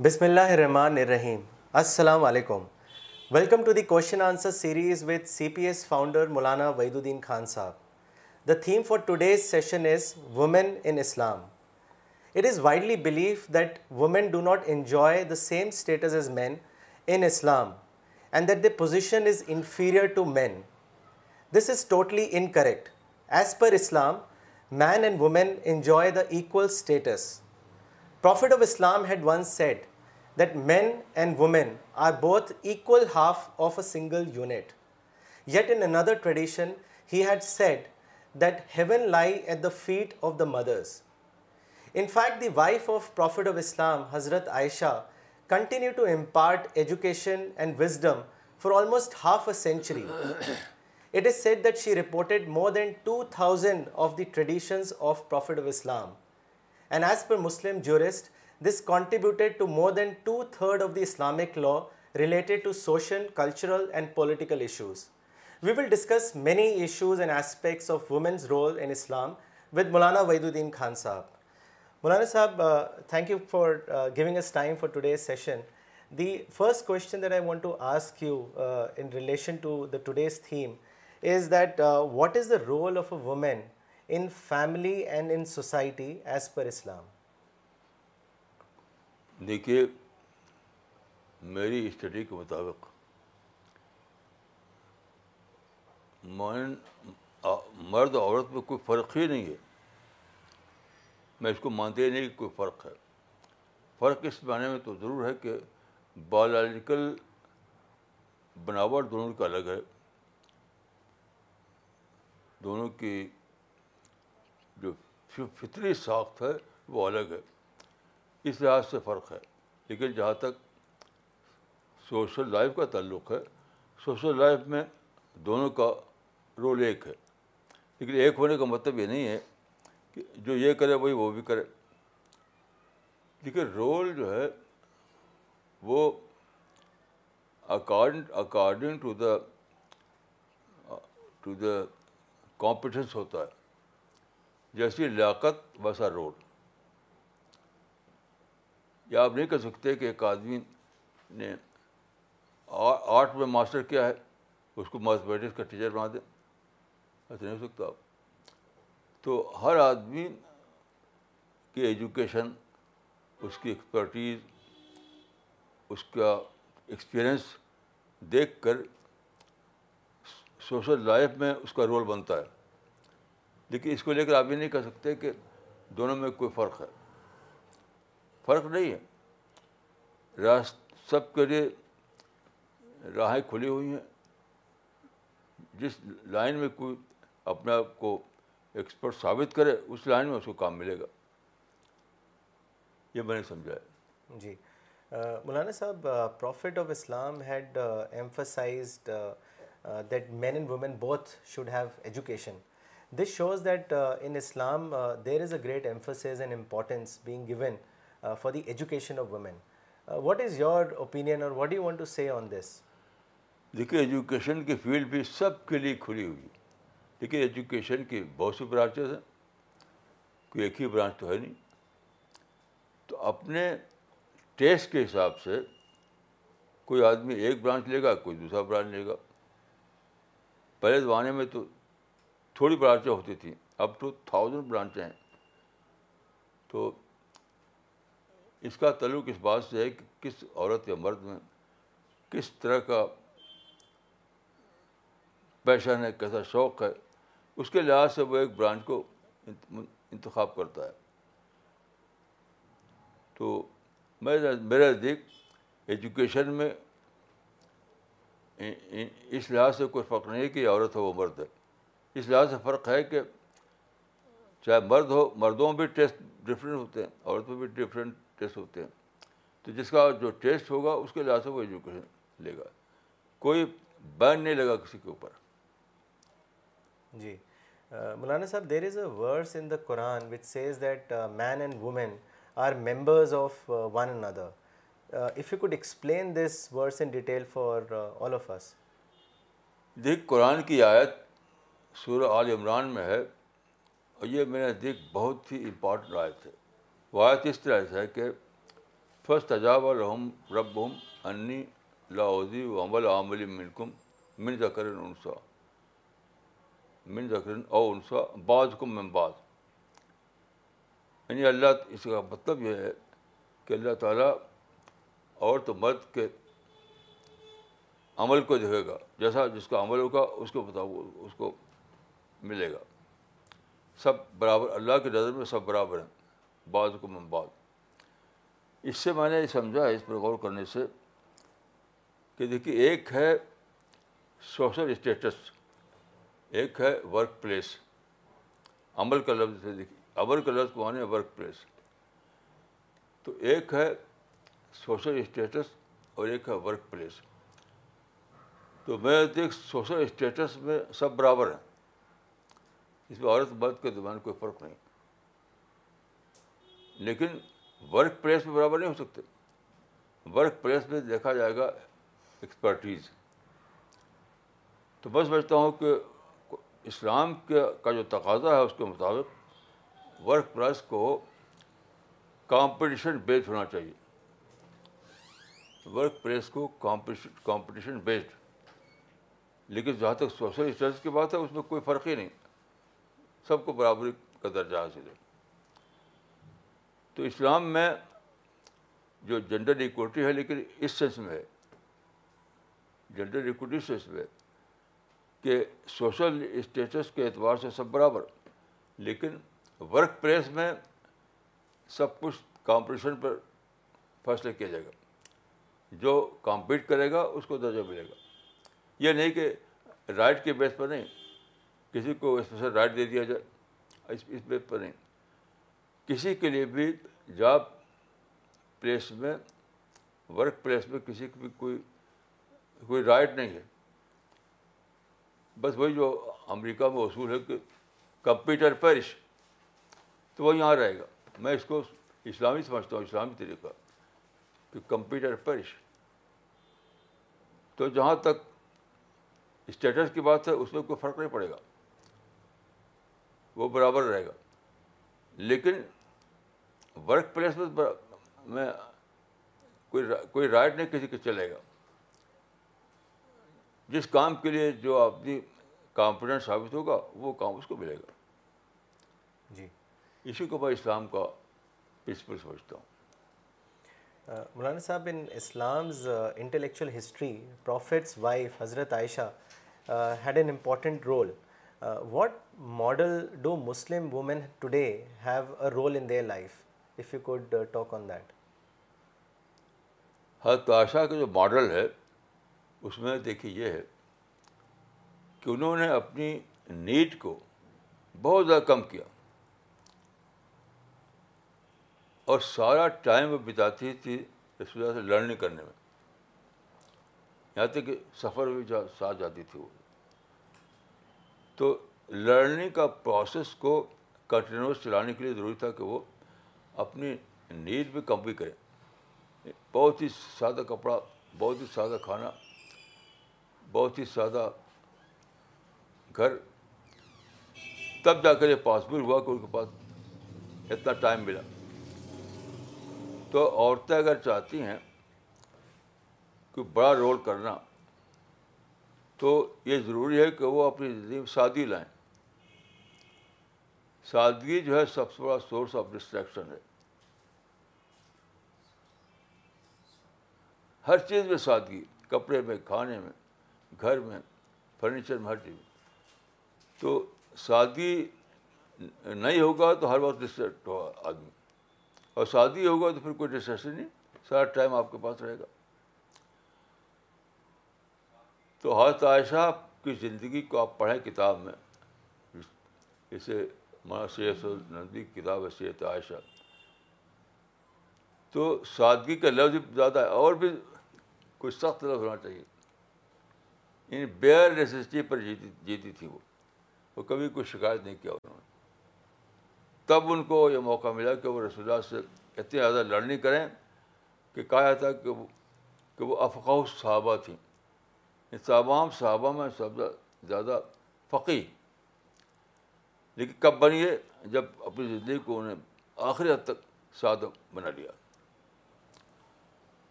بسم اللہ الرحمن الرحیم السلام علیکم welcome to the question answer series with C P S founder Maulana Wahiduddin Khan صاحب the theme for today's session is women in Islam it is widely believe that women do not enjoy the same status as men in Islam and that their position is inferior to men. This is totally incorrect. As per Islam, man and woman enjoy the equal status. Prophet of Islam had once said that men and women are both equal half of a single unit. Yet in another tradition, he had said that heaven lie at the feet of the mothers. In fact, the wife of Prophet of Islam, Hazrat Aisha, continue to impart education and wisdom for almost half a century. It is said that she reported more than 2,000 of the traditions of Prophet of Islam. And as per Muslim jurist, this contributed to more than 2/3 of the Islamic law related to social, cultural and political issues. We will discuss many issues and aspects of women's role in Islam with Maulana Wahiduddin Khan Sahab. Mulana Sahab, uh, thank you for uh, giving us time for today's session. The first question that I want to ask you uh, in relation to the today's theme is that uh, what is the role of a woman in family and in society as per Islam? دیکھیے میری study کے مطابق مرد عورت میں کوئی فرق ہی نہیں ہے میں اس کو مانتے نہیں کہ کوئی فرق ہے فرق اس معنی میں تو ضرور ہے کہ بایولوجیکل بناوٹ دونوں کا الگ ہے دونوں کی جو فطری ساخت ہے وہ الگ ہے اس لحاظ سے فرق ہے لیکن جہاں تک سوشل لائف کا تعلق ہے سوشل لائف میں دونوں کا رول ایک ہے لیکن ایک ہونے کا مطلب یہ نہیں ہے جو یہ کرے وہی وہ بھی کرے دیکھیے رول جو ہے وہ according according to the to the competence ہوتا ہے جیسی لیاقت ویسا رول یا آپ نہیں کہہ سکتے کہ ایک آدمی نے آرٹ میں ماسٹر کیا ہے اس کو میتھمیٹکس کا ٹیچر بنا دیں ایسا نہیں ہو سکتا آپ تو ہر آدمی کی ایجوکیشن اس کی ایکسپرٹیز اس کا ایکسپیرئنس دیکھ کر سوشل لائف میں اس کا رول بنتا ہے لیکن اس کو لے کر آپ یہ نہیں کہہ سکتے کہ دونوں میں کوئی فرق ہے فرق نہیں ہے سب کے لیے راہیں کھلی ہوئی ہیں جس لائن میں کوئی اپنے آپ کو ایکسپرٹ ثابت کرے اس لائن میں اس کو کام ملے گا یہ میں نے سمجھا ہے جی مولانا صاحب prophet of Islam had emphasized that men and women both should have education this shows that in Islam there is a great emphasis and importance being given for the education of women what is your opinion اور what you want to say on this دیکھیے education کی field بھی سب کے لیے کھلی ہوئی لیکن education کی بہت سی برانچز ہیں کوئی ایک ہی برانچ تو ہے نہیں تو اپنے ٹیسٹ کے حساب سے کوئی آدمی ایک برانچ لے گا کوئی دوسرا برانچ لے گا پہلے زمانے میں تو تھوڑی برانچیں ہوتی تھیں اب ٹو تھاؤزنڈ برانچیں ہیں تو اس کا تعلق اس بات سے ہے کہ کس عورت یا مرد میں کس طرح کا پیشن ہے کیسا شوق ہے اس کے لحاظ سے وہ ایک برانچ کو انتخاب کرتا ہے تو میں میرے دیکھ ایجوکیشن میں اس لحاظ سے کوئی فرق نہیں ہے کہ عورت ہو وہ مرد ہے اس لحاظ سے فرق ہے کہ چاہے مرد ہو مردوں میں بھی ٹیسٹ ڈفرینٹ ہوتے ہیں عورت میں بھی ڈفرینٹ ٹیسٹ ہوتے ہیں تو جس کا جو ٹیسٹ ہوگا اس کے لحاظ سے وہ ایجوکیشن لے گا کوئی بین نہیں لگا کسی کے اوپر جی Maulana Sahab there is a verse in the Quran which says that men and women are members of one and other if you could explain this verse in detail for all of us دیکھ قرآن کی آیت سورہ عال عمران میں ہے اور یہ میرے دیکھ بہت ہی امپورٹنٹ آیت ہے وہ آیت اس طرح سے ہے کہ فسٹ عجاب الحم رب انی لاؤزی عمّی عامل منکم من ذکر کر من رکھ او انسا بعض کو من بعض یعنی اللہ اس کا مطلب یہ ہے کہ اللہ تعالیٰ عورت مرد کے عمل کو دیکھے گا جیسا جس کا عمل ہوگا اس کو بتاؤ اس کو ملے گا سب برابر اللہ کی نظر میں سب برابر ہیں بعض کو من بعض اس سے میں نے یہ سمجھا اس پر غور کرنے سے کہ دیکھیے ایک ہے سوشل اسٹیٹس ایک ہے ورک پلیس عمل کا لفظ سے دیکھیے عمل کا لفظ کو ہے ورک پلیس تو ایک ہے سوشل اسٹیٹس اور ایک ہے ورک پلیس تو میں دیکھ سوشل اسٹیٹس میں سب برابر ہیں اس میں عورت مرد کے دوران کوئی فرق نہیں لیکن ورک پلیس میں برابر نہیں ہو سکتے ورک پلیس میں دیکھا جائے گا ایکسپرٹیز تو میں سمجھتا ہوں کہ اسلام کے کا جو تقاضا ہے اس کے مطابق ورک پلیس کو کمپٹیشن بیسڈ ہونا چاہیے ورک پلیس کو کمپٹیشن بیسڈ لیکن جہاں تک سوشل اسٹڈیز کی بات ہے اس میں کوئی فرق ہی نہیں سب کو برابری کا درجہ حاصل ہے تو اسلام میں جو جنڈر اکوٹی ہے لیکن اس سینس میں ہے جنڈر اکوٹی اس سینس میں کہ سوشل اسٹیٹس کے اعتبار سے سب برابر لیکن ورک پلیس میں سب کچھ کمپٹیشن پر فیصلہ کیا جائے گا جو کمپیٹ کرے گا اس کو درجہ ملے گا یہ نہیں کہ رائٹ کے بیس پر نہیں کسی کو اسپیشل رائٹ دے دیا جائے اس اس بیس پر نہیں کسی کے لیے بھی جاب پلیس میں ورک پلیس میں کسی کی بھی کوئی کوئی رائٹ نہیں ہے بس وہی جو امریکہ میں اصول ہے کہ کمپیوٹر پرش تو وہ یہاں رہے گا میں اس کو اسلامی سمجھتا ہوں اسلامی طریقہ کہ کمپیوٹر پرش تو جہاں تک اسٹیٹس کی بات ہے اس میں کوئی فرق نہیں پڑے گا وہ برابر رہے گا لیکن ورک پلیس میں کوئی کوئی رائٹ نہیں کسی کے چلے گا جس کام کے لیے جو آدمی کانفیڈنس ثابت ہوگا وہ کام اس کو ملے گا جی اسی کو میں اسلام کا پرنسپل سمجھتا ہوں Maulana Sahab in Islam's intellectual history prophet's wife Hazrat Aisha had an important role what model do Muslim women today have a role in their life if you could talk on that Hazrat Aisha کا جو model ہے اس میں دیکھیے یہ ہے کہ انہوں نے اپنی نیٹ کو بہت زیادہ کم کیا اور سارا ٹائم وہ بتاتی تھی اس وجہ سے لرننگ کرنے میں یہاں تک کہ سفر بھی ساتھ جاتی تھی وہ تو لرننگ کا پروسیس کو کنٹینیوس چلانے کے لیے ضروری تھا کہ وہ اپنی نیٹ بھی کم بھی کریں بہت ہی سادہ کپڑا بہت ہی سادہ کھانا بہت ہی سادہ گھر تب جا کر یہ پاسبل ہوا کہ ان کے پاس اتنا ٹائم ملا تو عورتیں اگر چاہتی ہیں کہ بڑا رول کرنا تو یہ ضروری ہے کہ وہ اپنی زندگی میں سادگی لائیں سادگی جو ہے سب سے بڑا سورس آف ڈسٹریکشن ہے ہر چیز میں سادگی کپڑے میں کھانے میں گھر میں فرنیچر میں ہر چیز تو سادگی نہیں ہوگا تو ہر وقت ڈسٹرب ہوگا آدمی اور سادگی ہوگا تو پھر کوئی ڈسٹرپن نہیں سارا ٹائم آپ کے پاس رہے گا تو ہر عائشہ کی زندگی کو آپ پڑھیں کتاب میں اسے سید نندی کتاب ہے سید عائشہ تو سادگی کا لفظ زیادہ ہے اور بھی کچھ سخت لفظ ہونا چاہیے یعنی بیئر نیسسٹی پر جیتی جیتی تھی وہ کبھی کوئی شکایت نہیں کیا انہوں نے تب ان کو یہ موقع ملا کہ وہ رسول اللہ سے اتنی زیادہ لڑنی کریں کہ کہا جاتا کہ وہ کہ وہ افقاؤ صحابہ تھیں ان یعنی تابام صحابہ میں سب زیادہ فقی لیکن کب بنی جب اپنی زندگی کو انہیں آخری حد تک سادہ بنا لیا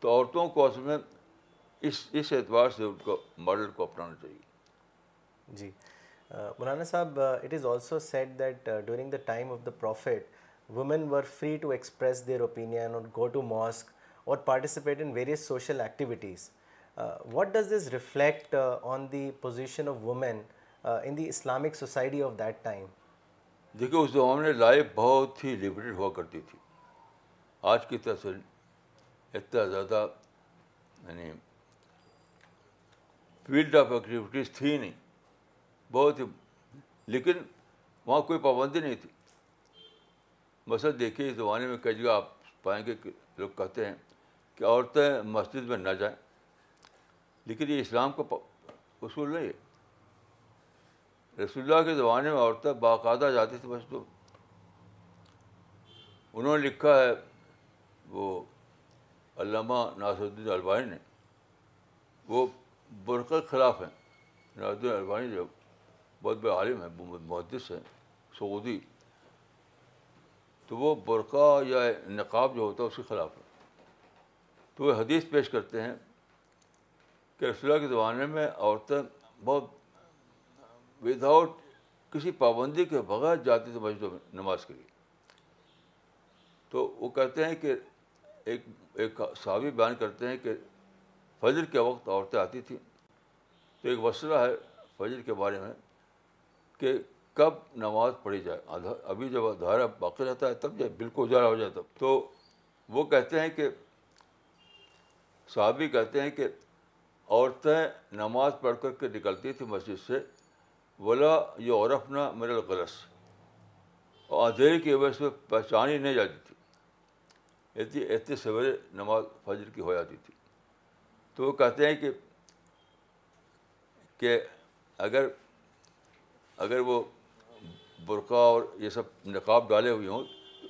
تو عورتوں کو اس میں اس اس اعتبار سے ان کو کو ماڈل اپنانا چاہیے جی Maulana Sahab it is also said that during the time of the prophet women free to express their opinion or or go to mosque participate in various social activities what does this reflect on the position of women in the Islamic society of that time دیکھیے اس میں life بہت ہی ہوا کرتی تھی آج کی طرح سے اتنا زیادہ یعنی فیلڈ آف ایکٹیویٹیز تھی نہیں بہت ہی لیکن وہاں کوئی پابندی نہیں تھی مثلاً دیکھیے اس زمانے میں کہہ جگہ آپ پائیں گے کہ لوگ کہتے ہیں کہ عورتیں مسجد میں نہ جائیں لیکن یہ اسلام کا اصول نہیں ہے رسول اللہ کے زمانے میں عورتیں باقاعدہ جاتی تھیں بس تو انہوں نے لکھا ہے وہ علامہ ناصر الدین البائی نے وہ برقہ خلاف ہیں البانی جو بہت بڑے عالم ہیں محدث ہیں سعودی تو وہ برقع یا نقاب جو ہوتا ہے اس کے خلاف ہے تو وہ حدیث پیش کرتے ہیں کہ اللہ کے زمانے میں عورتیں بہت ود آؤٹ کسی پابندی کے بغیر جاتی تھی مسجدوں میں نماز کے لیے تو وہ کہتے ہیں کہ ایک ایک صحابی بیان کرتے ہیں کہ فجر کے وقت عورتیں آتی تھیں تو ایک مسئلہ ہے فجر کے بارے میں کہ کب نماز پڑھی جائے ابھی جب ادھارا باقی رہتا ہے تب جب بالکل ادھارا ہو جائے تب تو وہ کہتے ہیں کہ صحابی کہتے ہیں کہ عورتیں نماز پڑھ کر کے نکلتی تھیں مسجد سے بولا یہ عورف نہ میرا غلط اور اندھیرے کی وجہ سے پہچان ہی نہیں جاتی تھی اتنی اتنے سویرے نماز فجر کی ہو جاتی تھی تو وہ کہتے ہیں کہ کہ اگر اگر وہ برقع اور یہ سب نقاب ڈالے ہوئے ہوں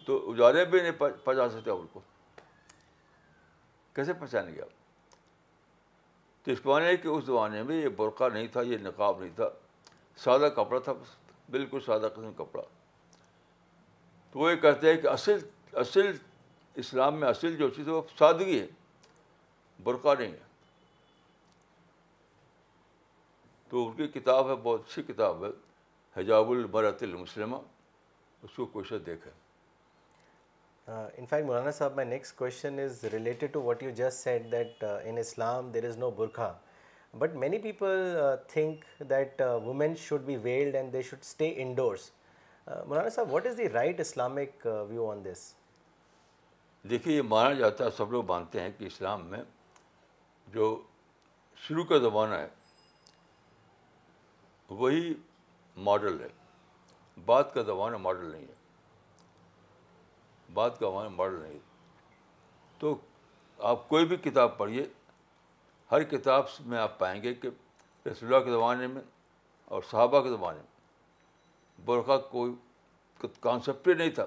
تو اجالے بھی نہیں پہنچا سکتے ان کو کیسے پہچانیں گے آپ تو کو ہے کہ اس زمانے میں یہ برقع نہیں تھا یہ نقاب نہیں تھا سادہ کپڑا تھا بالکل سادہ قسم کپڑا تو وہ یہ کہتے ہیں کہ اصل اصل اسلام میں اصل جو چیز ہے وہ سادگی ہے برقع نہیں ہے تو ان کی کتاب ہے بہت اچھی کتاب ہے حجاب المرۃ المسلمہ اس کو کوشش دیکھیں in fact Maulana Sahab my next question is related to what you just said that in Islam there is no Barkha but many people think that women should be veiled and they should stay indoors Maulana Sahab what is the right Islamic view on this دیکھیے یہ مانا جاتا ہے سب لوگ مانتے ہیں کہ اسلام میں جو شروع کا زمانہ ہے وہی ماڈل ہے بات کا زمانہ ماڈل نہیں ہے بات زمانہ ماڈل نہیں ہے تو آپ کوئی بھی کتاب پڑھیے ہر کتاب میں آپ پائیں گے کہ رسول اللہ کے زمانے میں اور صحابہ کے زمانے میں برقع کوئی کانسیپٹ ہی نہیں تھا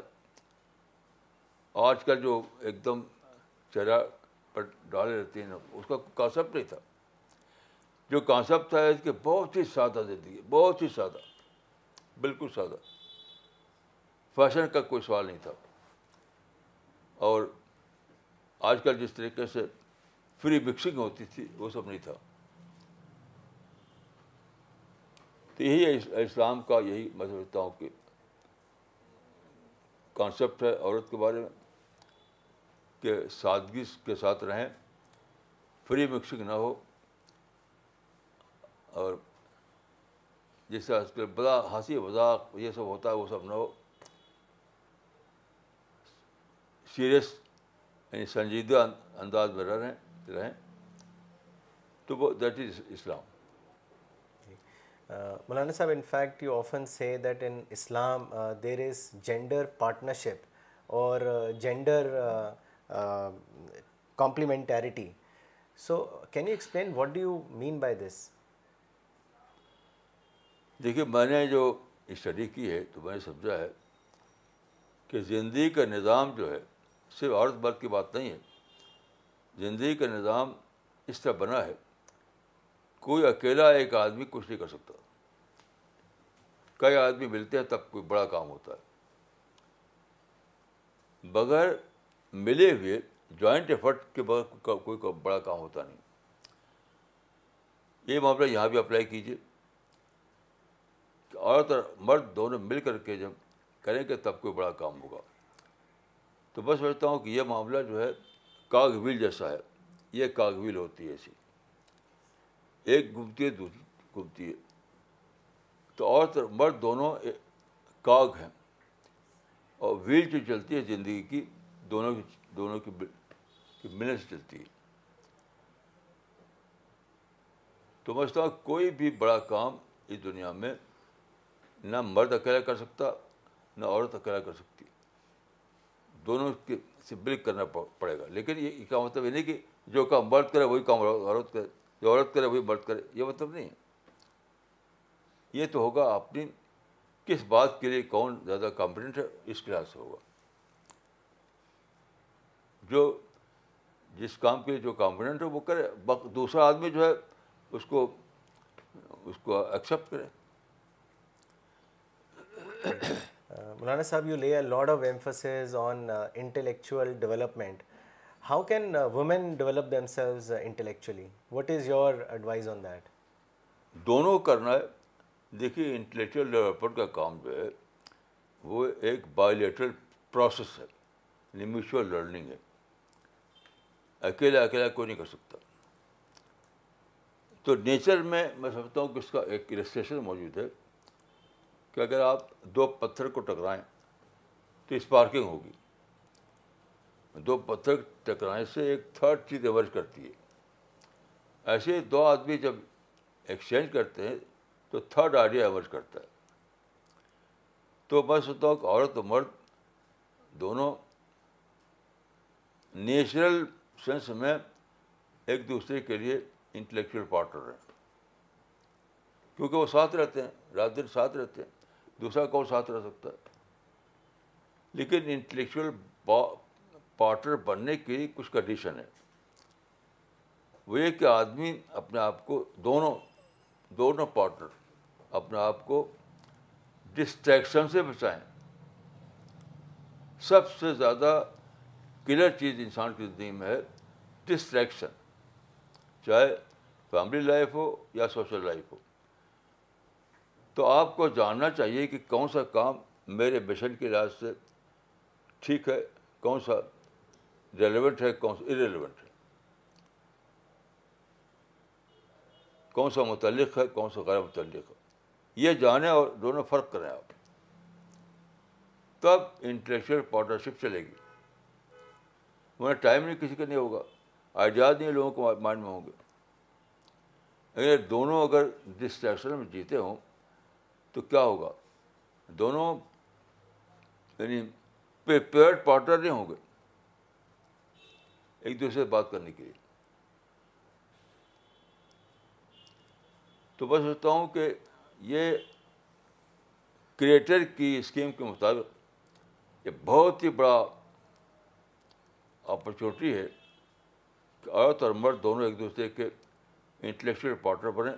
آج کل جو ایک دم چہرہ پر ڈالے رہتے ہیں اس کا کوئی کانسیپٹ نہیں تھا جو کانسیپٹ تھا اس کے بہت ہی سادہ زندگی بہت ہی سادہ بالکل سادہ فیشن کا کوئی سوال نہیں تھا اور آج کل جس طریقے سے فری مکسنگ ہوتی تھی وہ سب نہیں تھا تو یہی اسلام کا یہی میں سمجھتا ہوں کہ کانسیپٹ ہے عورت کے بارے میں کہ سادگی کے ساتھ رہیں فری مکسنگ نہ ہو جس طرح آج کل بڑا ہنسی مذاق یہ سب ہوتا ہے وہ سب نہ ہو سیریس یعنی سنجیدہ انداز میں رہ رہے تو وہ that is Islam Maulana Sahib in fact you often say that in Islam there is gender partnership or gender complementarity so can you explain what do you mean by this دیکھیے میں نے جو اسٹڈی کی ہے تو میں نے سمجھا ہے کہ زندگی کا نظام جو ہے صرف عورت برد کی بات نہیں ہے زندگی کا نظام اس طرح بنا ہے کوئی اکیلا ایک آدمی کچھ نہیں کر سکتا کئی آدمی ملتے ہیں تب کوئی بڑا کام ہوتا ہے بغیر ملے ہوئے جوائنٹ ایفرٹ کے بغیر کوئی بڑا کام ہوتا نہیں یہ معاملہ یہاں بھی اپلائی کیجیے عورت اور مرد دونوں مل کر کے جب کریں گے تب کوئی بڑا کام ہوگا تو بس سمجھتا ہوں کہ یہ معاملہ جو ہے کاغ ویل جیسا ہے یہ کاغ ویل ہوتی ہے ایسی ایک گھومتی ہے دوسری گھومتی ہے تو عورت اور مرد دونوں کاغ ہیں اور ویل جو چلتی ہے زندگی کی دونوں کی دونوں کی ملنے سے چلتی ہے تو سمجھتا ہوں کوئی بھی بڑا کام اس دنیا میں نہ مرد اکیلا کر سکتا نہ عورت اکیلا کر سکتی دونوں کے سے بلک کرنا پڑے گا لیکن یہ کا مطلب یہ نہیں کہ جو کام مرد کرے وہی کام عورت کرے جو عورت کرے وہی مرد کرے یہ مطلب نہیں ہے یہ تو ہوگا اپنی کس بات کے لیے کون زیادہ کمپٹنٹ ہے اس کلاس ہوگا جو جس کام کے لیے جو کمپٹنٹ ہے وہ کرے دوسرا آدمی جو ہے اس کو اس کو ایکسیپٹ کرے مولانا صاحب you lay a lot of emphasis on intellectual development how can women develop themselves intellectually what is your advice on that دونوں کرنا ہے دیکھیے انٹلیکچوئل ڈیولپمنٹ کا کام جو ہے وہ ایک بایولیٹرل پروسیس ہے لرننگ ہے اکیلا اکیلا کوئی نہیں کر سکتا تو نیچر میں میں سمجھتا ہوں کہ اس کا ایک ریسٹریشن موجود ہے کہ اگر آپ دو پتھر کو ٹکرائیں تو اسپارکنگ ہوگی دو پتھر ٹکرانے سے ایک تھرڈ چیز ایورج کرتی ہے ایسے دو آدمی جب ایکسچینج کرتے ہیں تو تھرڈ آئیڈیا ایورج کرتا ہے تو میں ہوں کہ عورت و مرد دونوں نیچرل سینس میں ایک دوسرے کے لیے انٹلیکچوئل پارٹنر ہیں کیونکہ وہ ساتھ رہتے ہیں رات دن ساتھ رہتے ہیں دوسرا کون ساتھ رہ سکتا ہے لیکن انٹلیکچوئل پارٹنر بننے کی کچھ کنڈیشن ہے وہ یہ کہ آدمی اپنے آپ کو دونوں دونوں پارٹنر اپنے آپ کو ڈسٹریکشن سے بچائیں سب سے زیادہ کلیئر چیز انسان کی زندگی میں ہے ڈسٹریکشن چاہے فیملی لائف ہو یا سوشل لائف ہو تو آپ کو جاننا چاہیے کہ کون سا کام میرے مشن کے لحاظ سے ٹھیک ہے کون سا ریلیونٹ ہے کون سا انریلیونٹ ہے کون سا متعلق ہے کون سا غیر متعلق ہے یہ جانیں اور دونوں فرق کریں آپ تب انٹلیکچل پارٹنرشپ چلے گی انہیں ٹائم نہیں کسی کا نہیں ہوگا آئیڈیاز نہیں لوگوں کو مائنڈ میں ہوں گے دونوں اگر ڈسٹریکشن میں جیتے ہوں تو کیا ہوگا دونوں یعنی پیئرڈ پارٹنر نہیں ہوں گے ایک دوسرے سے بات کرنے کے لیے تو میں سوچتا ہوں کہ یہ کریٹر کی اسکیم کے مطابق یہ بہت ہی بڑا اپرچونیٹی ہے کہ عورت اور مرد دونوں ایک دوسرے کے انٹلیکچوئل پارٹنر بنیں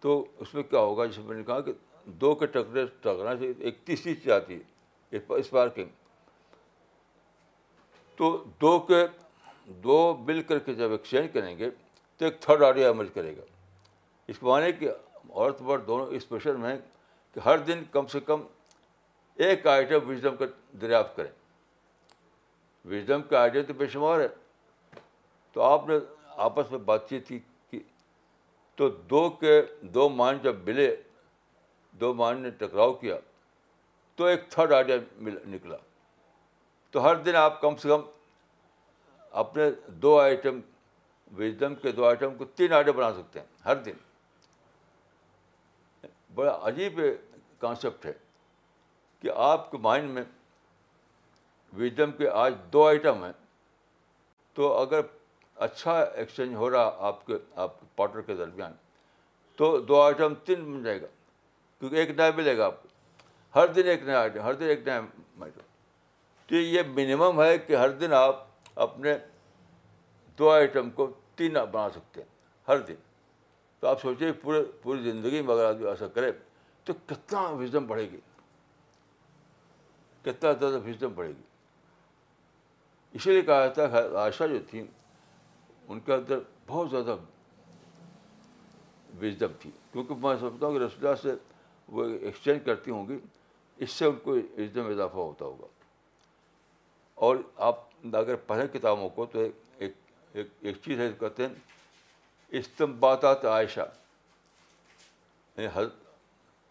تو اس میں کیا ہوگا جسے میں نے کہا کہ دو کے ٹکرے ٹکرانے سے ایک تیسری چیز آتی ہے اسپارکنگ تو دو کے دو مل کر کے جب ایکسچینج کریں گے تو ایک تھرڈ آڈیا عمل کرے گا اس کو معنی کہ عورت پر دونوں میں ہیں کہ ہر دن کم سے کم ایک آئٹم وزڈم کا دریافت کریں وزڈم کا آئیڈیا تو بے شمار ہے تو آپ نے آپس میں بات چیت کی تو دو کے دو مان جب ملے دو مان نے ٹکراؤ کیا تو ایک تھرڈ آئیڈیا نکلا تو ہر دن آپ کم سے کم اپنے دو آئٹم وزڈم کے دو آئٹم کو تین آئٹم بنا سکتے ہیں ہر دن بڑا عجیب کانسیپٹ ہے کہ آپ کے مائنڈ میں وزڈم کے آج دو آئٹم ہیں تو اگر اچھا ایکسچینج ہو رہا آپ کے آپ کے پارٹنر کے درمیان تو دو آئٹم تین بن جائے گا کیونکہ ایک نیا ملے گا آپ کو ہر دن ایک نیا آئٹم ہر دن ایک نیا آئٹم تو یہ منیمم ہے کہ ہر دن آپ اپنے دو آئٹم کو تین بنا سکتے ہیں ہر دن تو آپ سوچیے پورے پوری زندگی میں اگر آدمی ایسا کرے تو کتنا وزڈم بڑھے گی کتنا زیادہ وزڈم بڑھے گی اسی لیے کہا جاتا ہے عائشہ جو تھیں ان کے اندر بہت زیادہ وزڈم تھی کیونکہ میں سمجھتا ہوں کہ رسول اللہ سے وہ ایکسچینج کرتی ہوں گی اس سے ان کو وزڈم اضافہ ہوتا ہوگا اور آپ اگر پڑھیں کتابوں کو تو ایک ایک ایک چیز ہے کہتے ہیں استمباتات عائشہ یعنی حضرت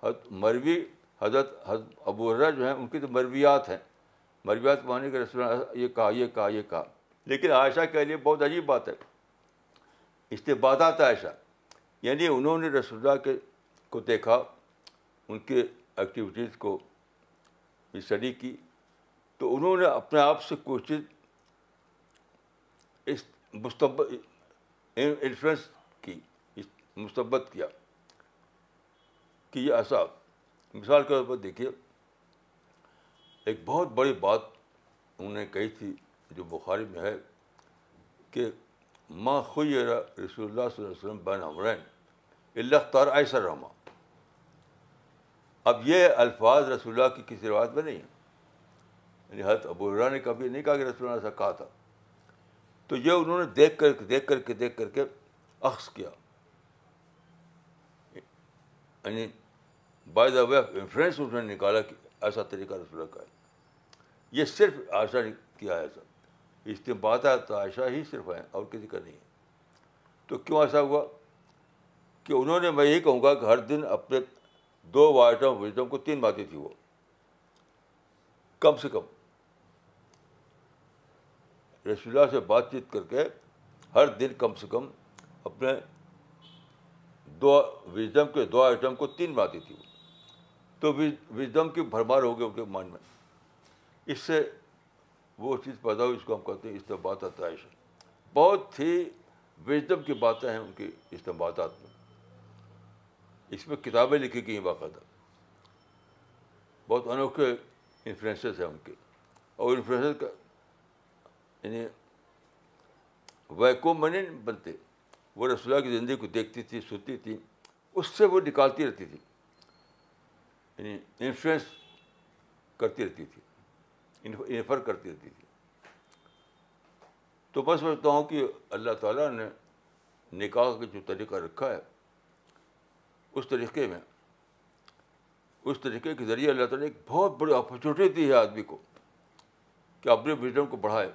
حضرت مروی حضرت حضرت ابو جو ہیں ان کی تو مرویات ہیں مرویات مانے کے اللہ یہ کہا یہ کہا یہ کہا لیکن عائشہ کے لیے بہت عجیب بات ہے استبادات عائشہ یعنی انہوں نے رسول اللہ کے کو دیکھا ان کے ایکٹیویٹیز کو اسٹڈی کی تو انہوں نے اپنے آپ سے کوئی چیز اس مستبت انفلوئنس کی مستبت کیا کہ یہ ایسا مثال کے طور پر دیکھیے ایک بہت بڑی بات انہوں نے کہی تھی جو بخاری میں ہے کہ ماں خیرا رسول اللہ صلی اللہ علیہ وسلم بین عمرین اللہ تار ایسا رحمٰ اب یہ الفاظ رسول اللہ کی کسی روایت میں نہیں ہیں یعنی حضرت ابو اللہ نے کبھی نہیں کہا کہ رسول اللہ ایسا کہا تھا تو یہ انہوں نے دیکھ کر دیکھ کر کے دیکھ کر کے عکس کیا یعنی by the way of influence انہوں نے نکالا کہ ایسا طریقہ رسول کا ہے یہ صرف آشا کیا ہے ایسا اس دن بات ہے تو ہی صرف ہے اور کسی کا نہیں ہے تو کیوں ایسا ہوا کہ انہوں نے میں یہی کہوں گا کہ ہر دن اپنے دو آئٹم کو تین باتیں تھی وہ کم سے کم رسول اللہ سے بات چیت کر کے ہر دن کم سے کم اپنے دو وزڈم کے دو آئٹم کو تین باتیں تھیں وہ تو وزڈم کی بھرمار ہو گئی ان کے مائنڈ میں اس سے وہ چیز پیدا ہوئی اس کو ہم کہتے ہیں استباط ط بہت ہی وجدم کی باتیں ہیں ان کی استمبادات میں اس میں کتابیں لکھی گئی ہیں باقاعدہ بہت انوکھے انفلوئنسز ہیں ان کے اور انفلوئنس یعنی ویکو منی بنتے وہ رسول کی زندگی کو دیکھتی تھی سنتی تھی اس سے وہ نکالتی رہتی تھی یعنی انفلوئنس کرتی رہتی تھی انفر کرتی رہتی تھی تو میں سمجھتا ہوں کہ اللہ تعالیٰ نے نکاح کا جو طریقہ رکھا ہے اس طریقے میں اس طریقے کے ذریعے اللہ تعالیٰ نے ایک بہت بڑی اپرچونیٹی دی ہے آدمی کو کہ اپنے وزڈم کو بڑھائے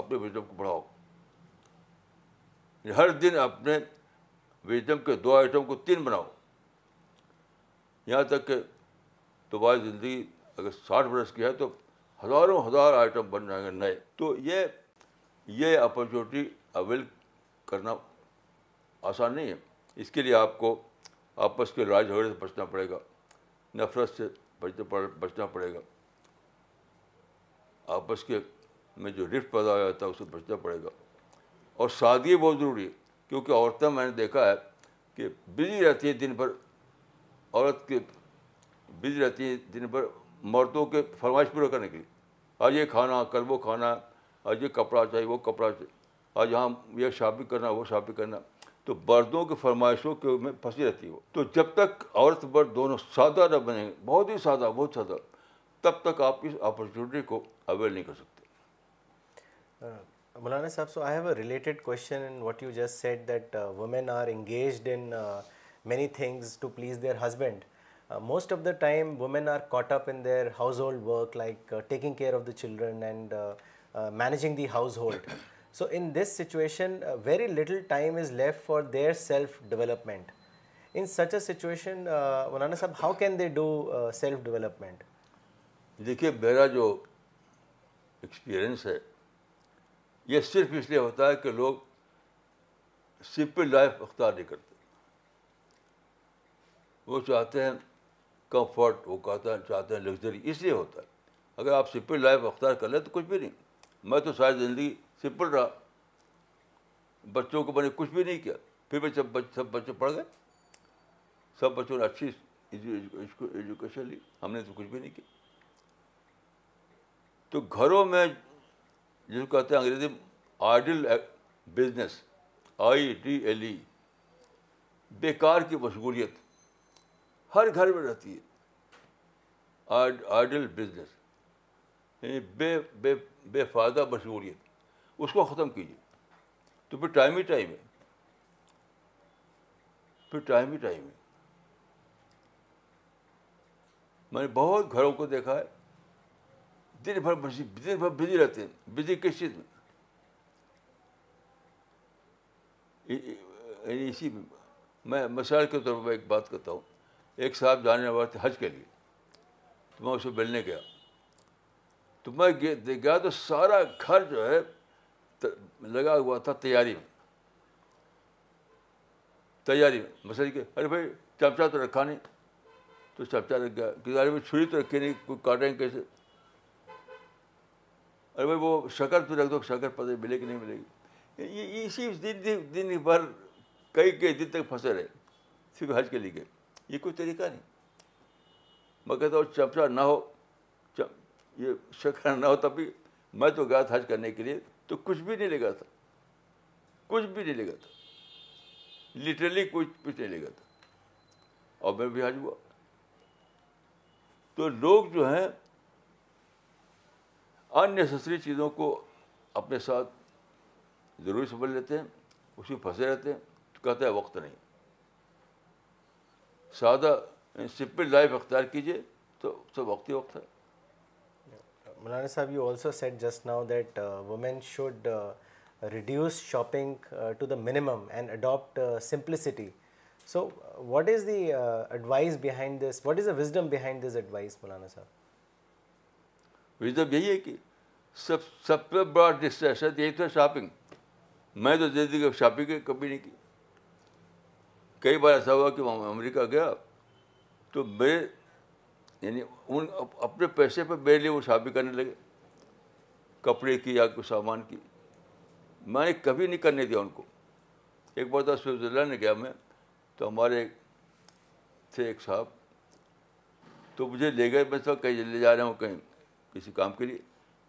اپنے وزڈم کو بڑھاؤ ہر دن اپنے وزڈم کے دو آئٹم کو تین بناؤ یہاں تک کہ دوبارہ زندگی اگر ساٹھ برس کی ہے تو ہزاروں ہزار آئٹم بن جائیں گے نئے تو یہ یہ اپرچونیٹی اویل کرنا آسان نہیں ہے اس کے لیے آپ کو آپس کے راج جھگڑے سے بچنا پڑے گا نفرت سے بچنا بچنا پڑے گا آپس کے میں جو رفٹ پیدا ہو جاتا ہے اس سے بچنا پڑے گا اور سادگی بہت ضروری ہے کیونکہ عورتیں میں نے دیکھا ہے کہ بزی رہتی ہیں دن بھر عورت کے بزی رہتی ہیں دن بھر مردوں کے فرمائش پورا کرنے کے لیے آج یہ کھانا کل وہ کھانا آج یہ کپڑا چاہیے وہ کپڑا چاہیے آج ہاں یہ شاپنگ کرنا وہ شاپنگ کرنا تو مردوں کی فرمائشوں کے میں پھنسی رہتی ہے وہ تو جب تک عورت مرد دونوں سادہ نہ بنے بہت ہی سادہ بہت سادہ تب تک آپ اس اپرچونیٹی کو اویل نہیں کر سکتے Maulana Sahab so I have a related question in what you just said that women are engaged in many things to please their husband most of the time women are caught up in their household work like taking care of the children and managing the household so in this situation very little time is left for their self development in such a situation Maulana Sahab how can they do self development دیکھیے میرا جو experience ہے یہ صرف اس لیے ہوتا ہے کہ لوگ سمپل لائف اختیار نہیں کرتے وہ چاہتے ہیں کمفرٹ وہ کہتا ہے چاہتے ہیں لگژری اس لیے ہوتا ہے اگر آپ سمپل لائف اختیار کر لیں تو کچھ بھی نہیں میں تو ساری زندگی سمپل رہا بچوں کو میں نے کچھ بھی نہیں کیا پھر بھی سب سب بچے پڑھ گئے سب بچوں نے اچھی ایجوکیشن لی ہم نے تو کچھ بھی نہیں کیا تو گھروں میں جس کو کہتے ہیں انگریزی idle business I D L E بیکار کی مشغولیت ہر گھر میں رہتی ہے آئیڈل بزنس یعنی بے بے بے فائدہ مشغولیت اس کو ختم کیجیے تو پھر ٹائم ہی ٹائم ہے پھر ٹائم ہی ٹائم ہے میں نے بہت گھروں کو دیکھا ہے دن بھر دن بھر بزی رہتے ہیں بزی کس چیز میں یعنی اسی میں مثال کے طور پر ایک بات کرتا ہوں ایک صاحب جانے والے تھے حج کے لیے تو میں اسے ملنے گیا تو میں گیا تو سارا گھر جو ہے لگا ہوا تھا تیاری میں تیاری میں مسئلے کے ارے بھائی چمچا تو رکھا نہیں تو چمچا رکھ گیا ارے میں چھری تو رکھی نہیں کوئی کاٹیں کیسے ارے بھائی وہ شکر تو رکھ دو شکر پتہ ملے کہ نہیں ملے گی یہ اسی دن دن بھر کئی کئی دن تک پھنسے رہے صرف حج کے لیے گئے یہ کوئی طریقہ نہیں میں کہتا ہوں چمچا نہ ہو یہ شکر نہ ہو تب بھی میں تو گیا تھا حج کرنے کے لیے تو کچھ بھی نہیں لے گا تھا کچھ بھی نہیں لے گا تھا لٹرلی کچھ کچھ نہیں لے تھا اور میں بھی حج ہوا تو لوگ جو ہیں ان نیسسری چیزوں کو اپنے ساتھ ضروری سمجھ لیتے ہیں اسی پھنسے رہتے ہیں تو کہتے ہیں وقت نہیں سادہ سمپل یعنی لائف اختیار کیجیے تو سب وقت وقت ہی ہے Maulana Sahab you also said just now that women should reduce shopping to the minimum and adopt simplicity so what is the advice behind this what is the wisdom behind this advice Maulana Sahab wisdom یہی ہے کہ سب سب سے بڑا یہی shopping میں تو زندگی shopping کبھی نہیں کی کئی بار ایسا ہوا کہ وہاں امریکہ گیا تو میرے یعنی ان اپنے پیسے پہ میرے لیے وہ شاپنگ کرنے لگے کپڑے کی یا کچھ سامان کی میں نے کبھی نہیں کرنے دیا ان کو ایک بار تو سوئٹزرلینڈ نے گیا میں تو ہمارے تھے ایک صاحب تو مجھے لے گئے میں تھا کہیں لے جا رہے ہوں کہیں کسی کام کے لیے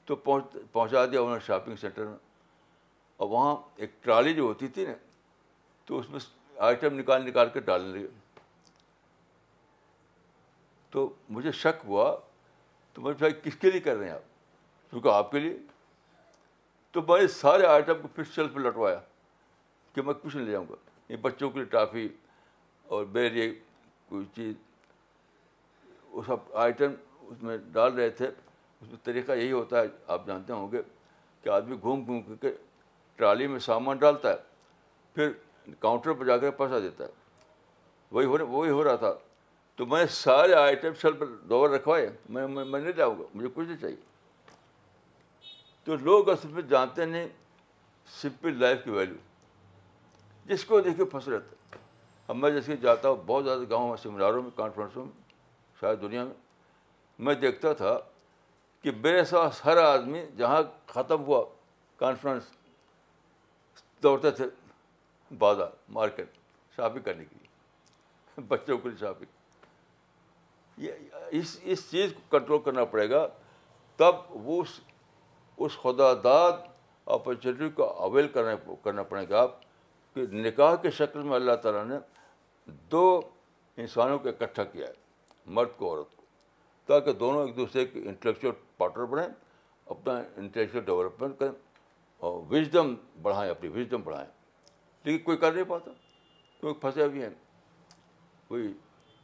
تو پہنچ پہنچا دیا انہوں نے شاپنگ سینٹر میں اور وہاں ایک ٹرالی جو ہوتی تھی نا تو اس میں آئٹم نکال نکال کے ڈالنے لگے تو مجھے شک ہوا تو میں بھائی کس کے لیے کر رہے ہیں آپ کیونکہ آپ کے لیے تو میں نے سارے آئٹم کو پھر شیلف پہ لٹوایا کہ میں کچھ نہیں لے جاؤں گا یہ بچوں کے لیے ٹافی اور لیے کوئی چیز وہ سب آئٹم اس میں ڈال رہے تھے اس میں طریقہ یہی ہوتا ہے آپ جانتے ہوں گے کہ آدمی گھوم گھوم کر کے ٹرالی میں سامان ڈالتا ہے پھر کاؤنٹر پہ جا کر پیسہ دیتا ہے وہی ہو رہا وہی ہو رہا تھا تو میں سارے آئٹم شیل پر دوبارہ رکھوائے میں میں نہیں لاؤں گا مجھے کچھ نہیں چاہیے تو لوگ اصل میں جانتے نہیں سمپل لائف کی ویلیو جس کو دیکھ کے پھنس رہتا ہے اب میں جیسے جاتا ہوں بہت زیادہ گاؤں میں سیمیناروں میں کانفرنسوں میں شاید دنیا میں میں دیکھتا تھا کہ میرے ساتھ ہر آدمی جہاں ختم ہوا کانفرنس دوڑتے تھے بازار مارکیٹ شاپنگ کرنے کے لیے بچوں کے لیے شاپنگ یہ اس اس چیز کو کنٹرول کرنا پڑے گا تب وہ اس اس خدا داد اپرچونیٹی کو اویل کرنا کرنا پڑے گا آپ کہ نکاح کے شکل میں اللہ تعالیٰ نے دو انسانوں کو اکٹھا کیا ہے مرد کو عورت کو تاکہ دونوں ایک دوسرے کے انٹلیکچوئل پارٹنر بڑھیں اپنا انٹلیکچوئل ڈیولپمنٹ کریں اور وژڈم بڑھائیں اپنی وژڈم بڑھائیں لیکن کوئی کر نہیں پاتا کوئی پھنسے ہوئے ہیں کوئی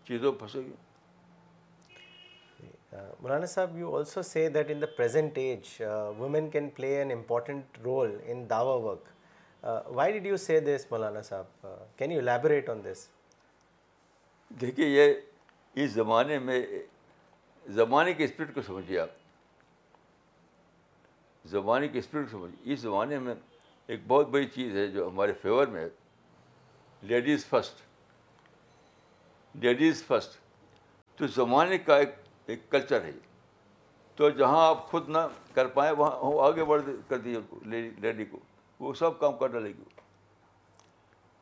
چیزوں میں پھنسے ہوئے ہیں uh, Maulana Sahib you also say that in the present age women can play an important role in Dawa work why did you say this Maulana Sahib can you elaborate on this دیکھیے یہ اس زمانے میں زمانے کے spirit کو سمجھیے آپ زمانے کے اسپرٹ کو سمجھیے اس زمانے میں ایک بہت بڑی چیز ہے جو ہمارے فیور میں ہے لیڈیز فسٹ لیڈیز فسٹ تو زمانے کا ایک ایک کلچر ہے تو جہاں آپ خود نہ کر پائیں وہاں وہ آگے بڑھ کر دیجیے ان کو لیڈی کو وہ سب کام کرنے ڈالے گی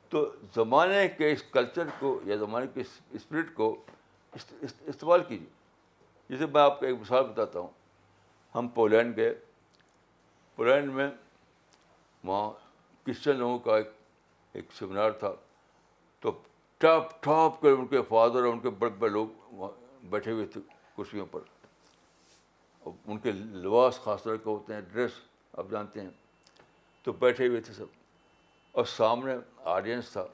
تو زمانے کے اس کلچر کو یا زمانے کے اس اسپرٹ کو استعمال کیجیے جیسے میں آپ کو ایک مثال بتاتا ہوں ہم پولینڈ گئے پولینڈ میں وہاں کرسچن لوگوں کا ایک ایک سیمینار تھا تو ٹاپ ٹاپ کر ان کے فادر اور ان کے بڑے بڑے لوگ وہاں بیٹھے ہوئے تھے کرسیوں پر ان کے لباس خاص طور کے ہوتے ہیں ڈریس آپ جانتے ہیں تو بیٹھے ہوئے تھے سب اور سامنے آڈینس تھا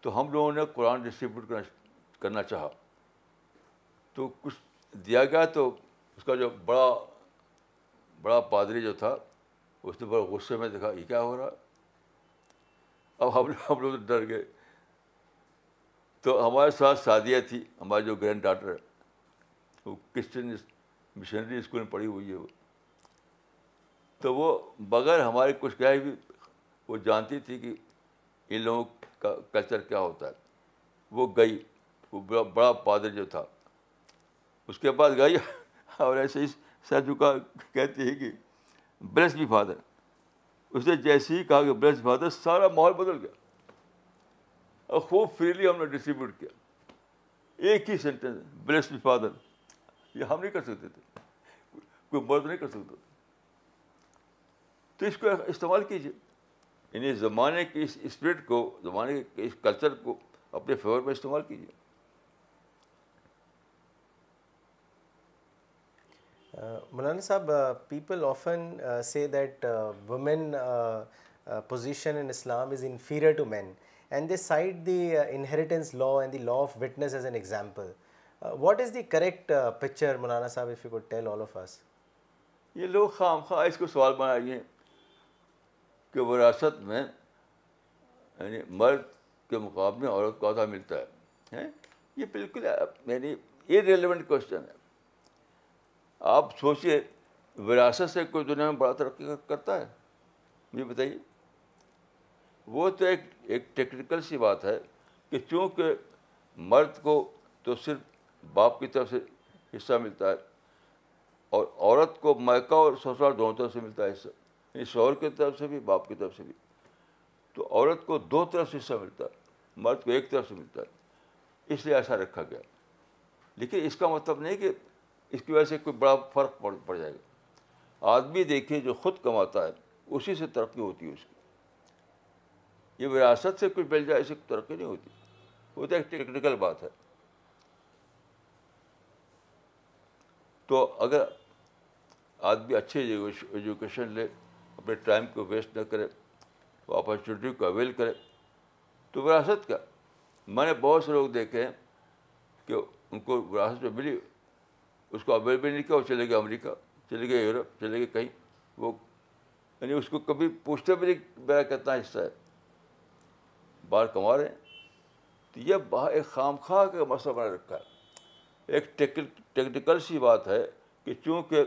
تو ہم لوگوں نے قرآن ڈسٹریبیوٹ کرنا کرنا چاہا تو کچھ دیا گیا تو اس کا جو بڑا بڑا پادری جو تھا اس نے بڑا غصے میں دیکھا یہ کیا ہو رہا اب ہم لوگ ڈر گئے تو ہمارے ساتھ سادیہ تھی ہمارے جو گرینڈ ڈاٹر وہ کرسچن مشنری اسکول میں پڑھی ہوئی ہے وہ تو وہ بغیر ہمارے کچھ کہے بھی وہ جانتی تھی کہ ان لوگوں کا کلچر کیا ہوتا ہے وہ گئی وہ بڑا پادر جو تھا اس کے پاس گئی اور ایسے ہی سر جھکا کہتی ہے کہ بلیس بھی فادر اس نے جیسے ہی کہا کہ بلیس فادر سارا ماحول بدل گیا اور خوب فریلی ہم نے ڈسٹریبیوٹ کیا ایک ہی سینٹینس بلیس بی فادر یہ ہم نہیں کر سکتے تھے کوئی مرد نہیں کر سکتا تھا تو اس کو استعمال کیجیے یعنی زمانے کے اس اسپرٹ کو زمانے کے اس کلچر کو اپنے فیور میں استعمال کیجیے مولانا Sahab people often say that women position in Islam is inferior to men and they cite the inheritance law and the law of witness as an example what is the correct picture Maulana Sahab if you tell all of us یہ لوگ خام خواہ اس کو سوال بنائیے کہ وراثت میں یعنی مرد کے مقابلے عورت کو آدھا ملتا ہے یہ بالکل یعنی یہ ریلیونٹ کوشچن ہے آپ سوچیے وراثت سے کوئی دنیا میں بڑا ترقی کرتا ہے مجھے بتائیے وہ تو ایک ایک ٹیکنیکل سی بات ہے کہ چونکہ مرد کو تو صرف باپ کی طرف سے حصہ ملتا ہے اور عورت کو میکہ اور سسرال دونوں طرف سے ملتا ہے حصہ یعنی شوہر کی طرف سے بھی باپ کی طرف سے بھی تو عورت کو دو طرف سے حصہ ملتا ہے مرد کو ایک طرف سے ملتا ہے اس لیے ایسا رکھا گیا لیکن اس کا مطلب نہیں کہ اس کی وجہ سے کوئی بڑا فرق پڑ پڑ جائے گا آدمی دیکھے جو خود کماتا ہے اسی سے ترقی ہوتی ہے اس کی یہ وراثت سے کچھ مل جائے اسے ترقی نہیں ہوتی وہ تو ایک ٹیکنیکل بات ہے تو اگر آدمی اچھے ایجوکیشن لے اپنے ٹائم کو ویسٹ نہ کرے اپرچونیٹی کو اویل کرے تو وراثت کا میں نے بہت سے لوگ دیکھے ہیں کہ ان کو وراثت میں ملی اس کو اویل بھی نہیں کیا وہ چلے گئے امریکہ چلے گئے یورپ چلے گئے کہیں وہ یعنی اس کو کبھی پوچھتے بھی نہیں میرا کتنا حصہ ہے باہر کما رہے ہیں تو یہ باہر ایک خام خواہ کا مسئلہ بنا رکھا ہے ایک ٹیکنیکل سی بات ہے کہ چونکہ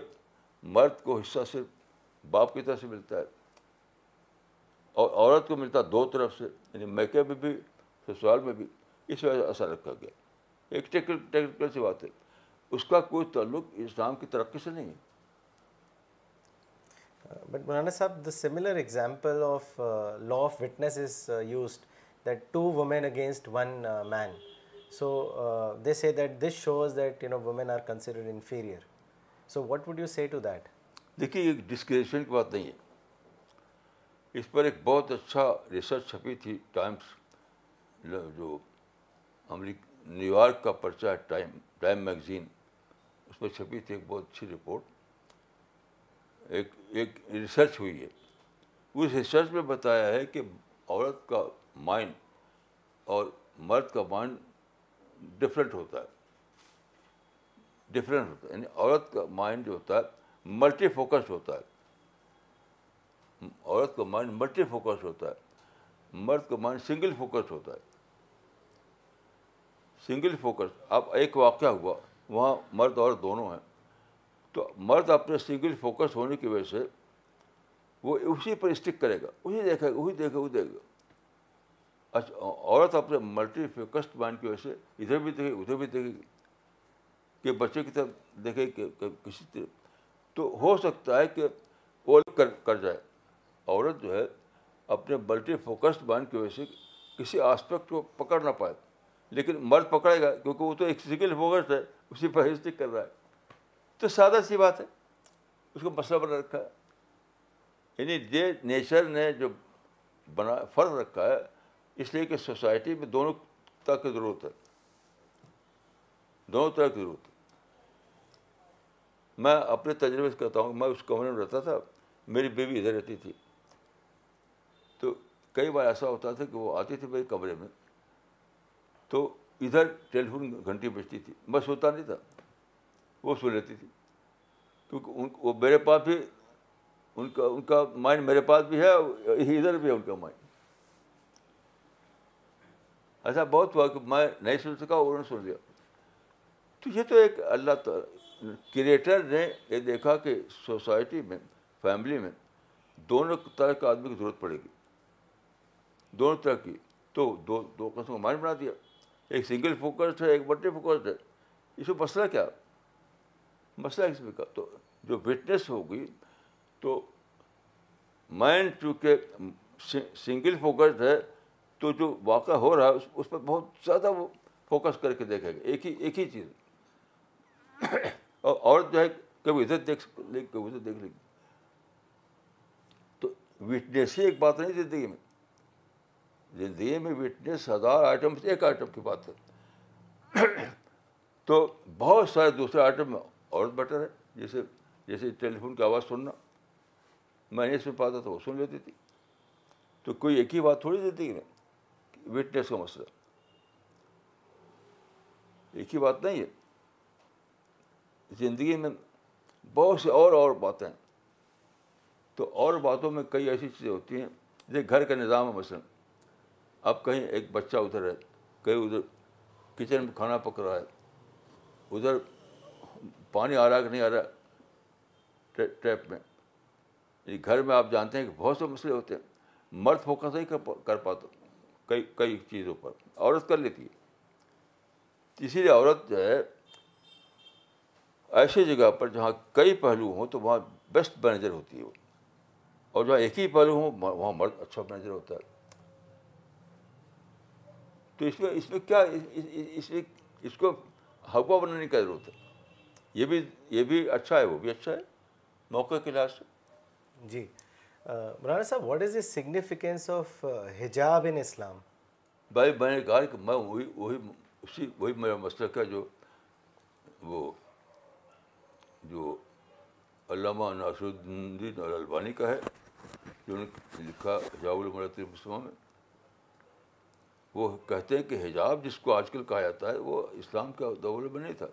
مرد کو حصہ صرف باپ کی طرف سے ملتا ہے اور عورت کو ملتا ہے دو طرف سے یعنی میکے میں بھی سسرال میں بھی اس وجہ سے اثر رکھا گیا ایک ٹیکنیکل سی بات ہے اس کا کوئی تعلق اسلام کی ترقی سے نہیں ہے but Maulana Sahab the similar example of law of witness is used that two women against one man so a that this shows that you you know women are inferior so what would to that دیکھیے discretion کی بات نہیں ہے اس پر ایک بہت اچھا research چھپی تھی ٹائمس جو امریک نیو یارک کا پرچہ ہے ٹائم ٹائم میگزین اس میں چھپی تھی ایک بہت اچھی رپورٹ ایک ایک ریسرچ ہوئی ہے اس ریسرچ میں بتایا ہے کہ عورت کا مائنڈ اور مرد کا مائنڈ ڈفرینٹ ہوتا ہے ڈفرینٹ ہوتا ہے یعنی عورت کا مائنڈ جو ہوتا ہے ملٹی فوکسڈ ہوتا ہے عورت کا مائنڈ ملٹی فوکسڈ ہوتا ہے مرد کا مائنڈ سنگل فوکسڈ ہوتا ہے سنگل فوکس اب ایک واقعہ ہوا وہاں مرد اور دونوں ہیں تو مرد اپنے سنگل فوکس ہونے کی وجہ سے وہ اسی پر اسٹک کرے گا اسی دیکھے گا وہی دیکھے وہ دیکھے گا اچھا عورت اپنے ملٹی فوکسڈ مائنڈ کی وجہ سے ادھر بھی دیکھے ادھر بھی دیکھے گی کہ بچے کی طرف دیکھے کہ کسی طرح تو ہو سکتا ہے کہ کر کر جائے عورت جو ہے اپنے ملٹی فوکسڈ مائنڈ کی وجہ سے کسی آسپیکٹ کو پکڑ نہ پائے لیکن مرد پکڑے گا کیونکہ وہ تو ایک فزیکل فوکس ہے اسی پرہرست کر رہا ہے تو سادہ سی بات ہے اس کو مسئلہ بنا رکھا ہے یعنی دے نیچر نے جو بنا فرض رکھا ہے اس لیے کہ سوسائٹی میں دونوں طرح کی ضرورت ہے دونوں طرح کی ضرورت ہے میں اپنے تجربے سے کہتا ہوں میں اس کمرے میں رہتا تھا میری بیوی ادھر رہتی تھی تو کئی بار ایسا ہوتا تھا کہ وہ آتی تھی میرے کمرے میں تو ادھر ٹیلی فون گھنٹی بجتی تھی میں سوتا نہیں تھا وہ سن لیتی تھی کیونکہ ان وہ میرے پاس بھی ان کا ان کا مائنڈ میرے پاس بھی ہے ادھر بھی ہے ان کا مائنڈ ایسا اچھا، بہت ہوا کہ میں نہیں سن سکا انہوں نے سن لیا تو یہ تو ایک اللہ تعالیٰ کریٹر نے یہ دیکھا کہ سوسائٹی میں فیملی میں دونوں طرح کے آدمی کی ضرورت پڑے گی دونوں طرح کی تو دو دو قسم کا مائنڈ بنا دیا ایک سنگل فوکسڈ ہے ایک ملٹی فوکسڈ ہے اس میں مسئلہ کیا مسئلہ اس میں کیا تو جو وٹنس ہوگی تو مائنڈ چونکہ سنگل فوکسڈ ہے تو جو واقعہ ہو رہا ہے اس پر بہت زیادہ وہ فوکس کر کے دیکھے گا ایک ہی ایک ہی چیز اور عورت جو ہے کبھی ادھر دیکھ لے کبھی ادھر دیکھ لیں گی تو وٹنس ہی ایک بات نہیں زندگی میں زندگی میں وٹنس ہزار آئٹم سے ایک آئٹم کی بات ہے تو بہت سارے دوسرے آئٹم میں اور بیٹر ہے جیسے جیسے ٹیلی فون کی آواز سننا میں نہیں سن پاتا تو وہ سن لیتی تھی تو کوئی ایک ہی بات تھوڑی دیتی کہ وٹنس کا مسئلہ ایک ہی بات نہیں ہے زندگی میں بہت سے اور اور باتیں ہیں تو اور باتوں میں کئی ایسی چیزیں ہوتی ہیں جیسے گھر کا نظام ہے مثلاً اب کہیں ایک بچہ ادھر ہے کہیں ادھر کچن میں کھانا پک رہا ہے ادھر پانی آ رہا کہ نہیں آ رہا ٹیپ میں یعنی گھر میں آپ جانتے ہیں کہ بہت سے مسئلے ہوتے ہیں مرد فوکس نہیں کر پاتا کئی کئی چیزوں پر عورت کر لیتی ہے اسی لیے عورت جو ہے ایسی جگہ پر جہاں کئی پہلو ہوں تو وہاں بیسٹ مینیجر ہوتی ہے وہ اور جہاں ایک ہی پہلو ہوں وہاں مرد اچھا مینیجر ہوتا ہے تو اس میں اس میں کیا اس میں اس کو ہوا بنانے کی ضرورت ہے یہ بھی یہ بھی اچھا ہے وہ بھی اچھا ہے موقع کے لحاظ سے جی Maulana Sahab what is the significance of حجاب ان اسلام بھائی میں میں نے کہا کہ وہی وہی وہی اسی میرا مسئلہ کیا جو وہ جو علامہ ناصر الدین البانی کا ہے جو لکھا حجاب مسلموں میں وہ کہتے ہیں کہ حجاب جس کو آج کل کہا جاتا ہے وہ اسلام کا دور میں نہیں تھا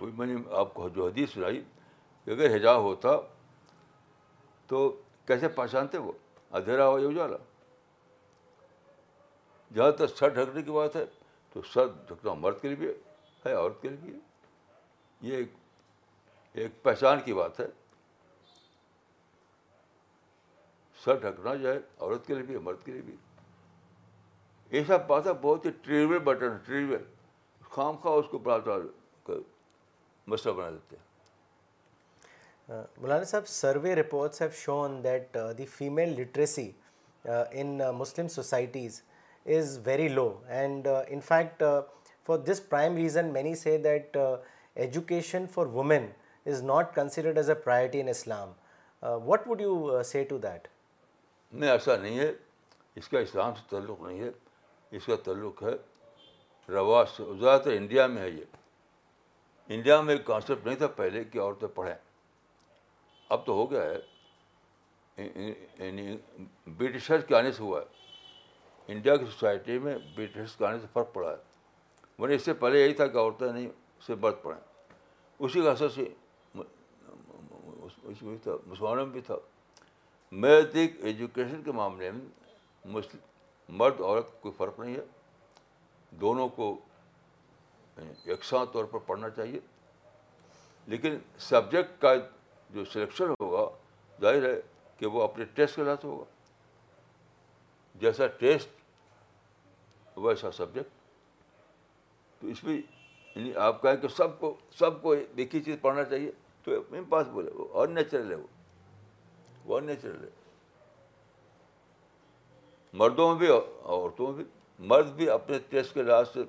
وہی میں نے آپ کو جو حدیث سنائی کہ اگر حجاب ہوتا تو کیسے پہچانتے وہ اندھیرا ہوا یہ اجالا جہاں تک سر ڈھکنے کی بات ہے تو سر ڈھکنا مرد کے لیے بھی ہے عورت کے لیے بھی ہے یہ ایک پہچان کی بات ہے سر ڈھکنا جائے عورت کے لیے بھی مرد کے لیے بھی یہ سب پاتا بہت ہی ٹریول بٹن ٹریول خام خواہ اس کو پڑھاتا مسئلہ بنا دیتے ہیں Maulana Sahab survey reports have shown that the female literacy in Muslim societies is very low and in fact for this prime reason many say that education for women is not considered as a priority in Islam what would you say to that نہیں ایسا نہیں ہے اس کا اسلام سے تعلق نہیں ہے اس کا تعلق ہے رواج سے زیادہ تر انڈیا میں ہے یہ انڈیا میں ایک کانسیپٹ نہیں تھا پہلے کہ عورتیں پڑھیں اب تو ہو گیا ہے برٹشرز کے آنے سے ہوا ہے انڈیا کی سوسائٹی میں برٹشرس کے آنے سے فرق پڑا ہے ورنہ اس سے پہلے یہی تھا کہ عورتیں نہیں سے برت پڑیں اسی کا اثر سے مسلمانوں میں بھی تھا دیکھ ایجوکیشن کے معاملے میں مسلم مرد عورت کوئی فرق نہیں ہے دونوں کو یکساں طور پر پڑھنا چاہیے لیکن سبجیکٹ کا جو سلیکشن ہوگا ظاہر ہے کہ وہ اپنے ٹیسٹ کے ساتھ ہوگا جیسا ٹیسٹ ویسا سبجیکٹ تو اس میں یعنی آپ کہیں کہ سب کو سب کو ایک ہی چیز پڑھنا چاہیے تو امپاسبل ہے وہ اور نیچرل ہے وہ وہ نیچرل ہے مردوں میں بھی عورتوں میں بھی مرد بھی اپنے ٹیسٹ کے لحاظ سے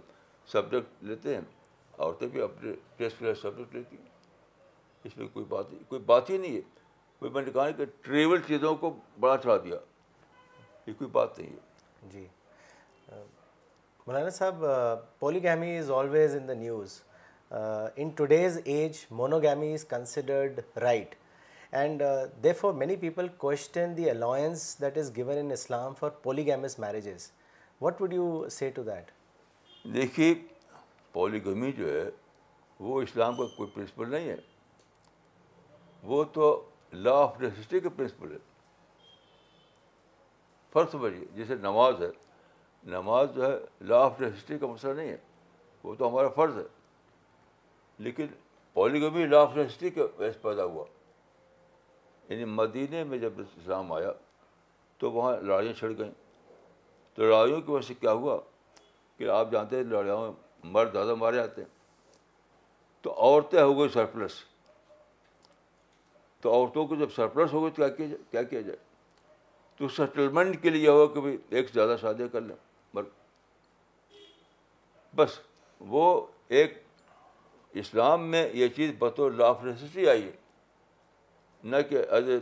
سبجیکٹ لیتے ہیں عورتیں بھی اپنے ٹیسٹ کے لحاظ سبجیکٹ لیتی ہیں اس میں کوئی بات نہیں کوئی بات ہی نہیں ہے کوئی میں نے کہا کہ ٹریول چیزوں کو بڑا چڑھا دیا یہ کوئی بات نہیں ہے جی Maulana Sahab polygamy is always in the news in today's age is considered right and therefore many people question the allowance that is given in Islam for polygamous marriages what would you say to that دیکھیے polygamy جو ہے وہ اسلام کا کوئی principal نہیں ہے وہ تو لا آف دا کا پرنسپل ہے فرض سمجھیے جیسے نماز ہے نماز جو ہے لا آف دا کا مسئلہ نہیں ہے وہ تو ہمارا فرض ہے لیکن polygamy law of the history کی پیدا ہوا یعنی مدینہ میں جب اسلام آیا تو وہاں لڑائیاں چھڑ گئیں تو لڑائیوں کی وجہ سے کیا ہوا کہ آپ جانتے ہیں لڑائیوں میں مرد زیادہ مارے جاتے ہیں تو عورتیں ہو گئی سرپلس تو عورتوں کو جب سرپلس ہو گئی تو کیا کیا جائے کیا کیا جائے تو سیٹلمنٹ کے لیے ہوا کہ بھائی ایک سے زیادہ شادیاں کر لیں مرد بس وہ ایک اسلام میں یہ چیز بطور لاف رہتی آئی ہے نہ کہ ایز اے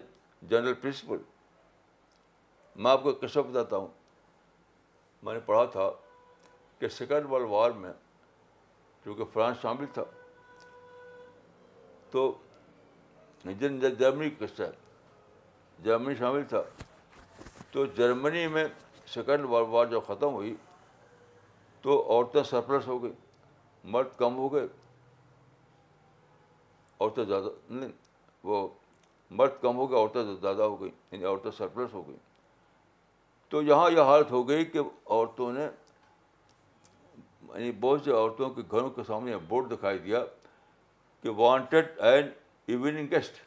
جنرل پرنسپل میں آپ کو قصہ بتاتا ہوں میں نے پڑھا تھا کہ سیکنڈ ورلڈ وار میں چونکہ فرانس شامل تھا تو جن جرمنی کا قصہ ہے جرمنی شامل تھا تو جرمنی میں سیکنڈ ورلڈ وار جب ختم ہوئی تو عورتیں سرپرس ہو گئیں مرد کم ہو گئے عورتیں زیادہ نہیں وہ مرد کم ہو گیا عورتیں زیادہ ہو گئیں یعنی عورتیں سرپرس ہو گئیں تو یہاں یہ حالت ہو گئی کہ عورتوں نے یعنی بہت سی عورتوں کے گھروں کے سامنے بورڈ دکھائی دیا کہ وانٹیڈ اینڈ ایوننگ گیسٹ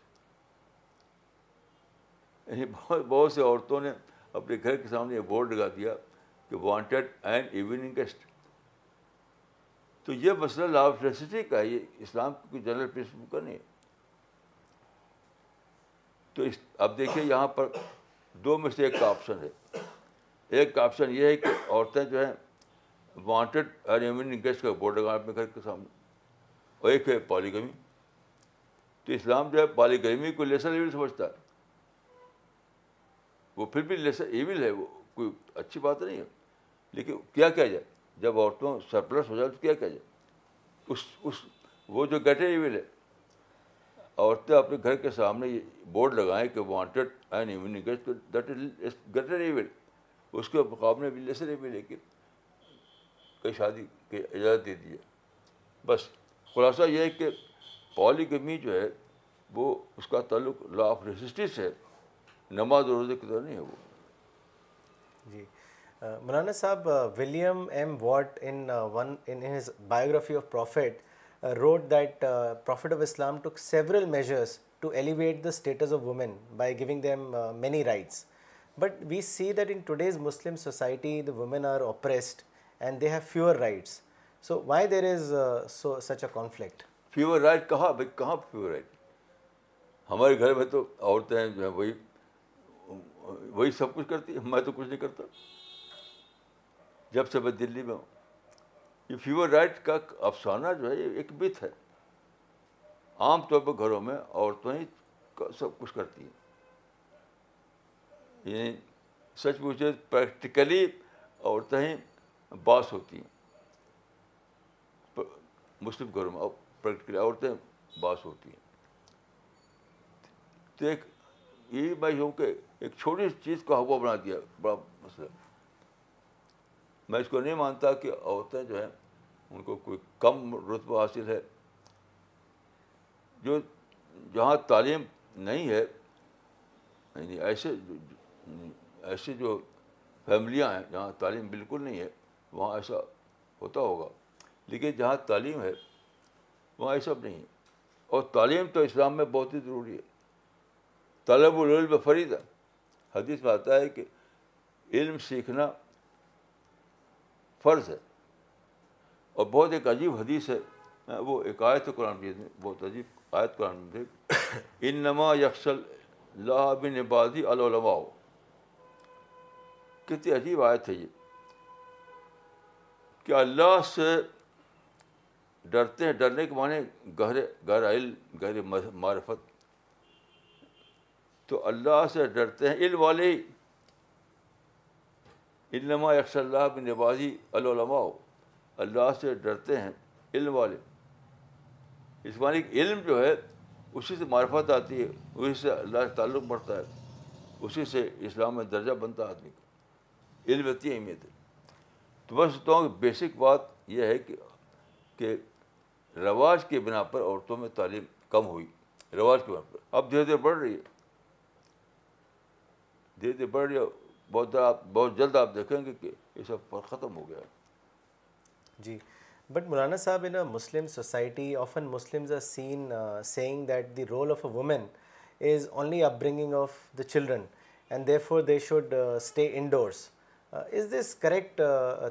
یعنی بہت بہت سی عورتوں نے اپنے گھر کے سامنے یہ بورڈ لگا دیا کہ وانٹیڈ اینڈ ایوننگ گیسٹ تو یہ مسئلہ لا کا ہے یہ اسلام کی جنرل پرنسپل کا نہیں ہے تو اس اب دیکھیے یہاں پر دو میں سے ایک کا آپشن ہے ایک کا آپشن یہ ہے کہ عورتیں جو ہیں وانٹیڈ انگیج کا بورڈ گارڈ میں گھر کے سامنے اور ایک ہے پالیگمی تو اسلام جو ہے پالیگمی کو لیسر ایون سمجھتا ہے وہ پھر بھی لیسر ایون ہے وہ کوئی اچھی بات نہیں ہے لیکن کیا کیا جائے جب عورتوں سرپلس ہو جائے تو کیا کیا جائے اس اس وہ جو گیٹر ایون ہے عورتیں اپنے گھر کے سامنے بورڈ لگائیں کہ وانٹیڈ ایون اس کے مقابلے بھی لیسرے لیکن کئی شادی کی اجازت دے دی بس خلاصہ یہ ہے کہ پالی جو ہے وہ اس کا تعلق لا آف ریزسٹیس ہے نماز اور نہیں ہے وہ جی Maulana Sahab William M Watt in one in his biography of prophet wrote that prophet of Islam took several measures to elevate the status of women by giving them many rights but we see that in today's Muslim society women are oppressed and they have fewer rights so why there is so such a conflict fewer right کہاں بھائی کہاں fever right ہمارے گھر میں تو عورتیں وہی وہی سب کچھ کرتی میں تو کچھ نہیں کرتا جب سے میں دلی میں ہوں یہ فیور رائٹ کا افسانہ جو ہے ایک بت ہے عام طور پر گھروں میں عورتیں ہی سب کچھ کرتی ہیں یعنی سچ پوچھے پریکٹیکلی عورتیں باس ہوتی ہیں مسلم گھروں میں پریکٹیکلی عورتیں باس ہوتی ہیں دیکھ یہ میں یوں کہ ایک چھوٹی سی چیز کو ہوا بنا دیا بڑا مسئلہ میں اس کو نہیں مانتا کہ عورتیں جو ہیں ان کو کوئی کم رتبہ حاصل ہے جو جہاں تعلیم نہیں ہے یعنی ایسے یعنی ایسے جو فیملیاں ہیں جہاں تعلیم بالکل نہیں ہے وہاں ایسا ہوتا ہوگا لیکن جہاں تعلیم ہے وہاں یہ سب نہیں ہے اور تعلیم تو اسلام میں بہت ہی ضروری ہے طالب العلم فرید ہے حدیث آتا ہے کہ علم سیکھنا فرض ہے اور بہت ایک عجیب حدیث ہے وہ ایک آیت قرآن بہت عجیب آیت قرآن ان نما یکسل اللہ بن عبادی العلماء کتنی عجیب آیت ہے یہ کہ اللہ سے ڈرتے ہیں ڈرنے کے معنی گہرے گہرا علم گہرے معرفت تو اللہ سے ڈرتے ہیں علم والے علما یکس اللہ بن نبازی العلماء اللہ سے ڈرتے ہیں علم والے اسمانی علم جو ہے اسی سے معرفت آتی ہے اسی سے اللہ سے تعلق بڑھتا ہے اسی سے اسلام میں درجہ بنتا ہے آدمی کا علم اتنی اہمیت ہے تو میں سوچتا ہوں کہ بیسک بات یہ ہے کہ کہ رواج کے بنا پر عورتوں میں تعلیم کم ہوئی رواج کے بنا پر اب دھیرے دھیرے بڑھ رہی ہے دھیرے دھیرے بڑھ رہی ہے بہت آپ بہت جلد آپ دیکھیں گے کہ یہ سب ختم ہو گیا ہے جی but Maulana Sahab in a Muslim society often Muslims are seen saying that the role of a woman is only upbringing of the children and therefore they should stay indoors is this correct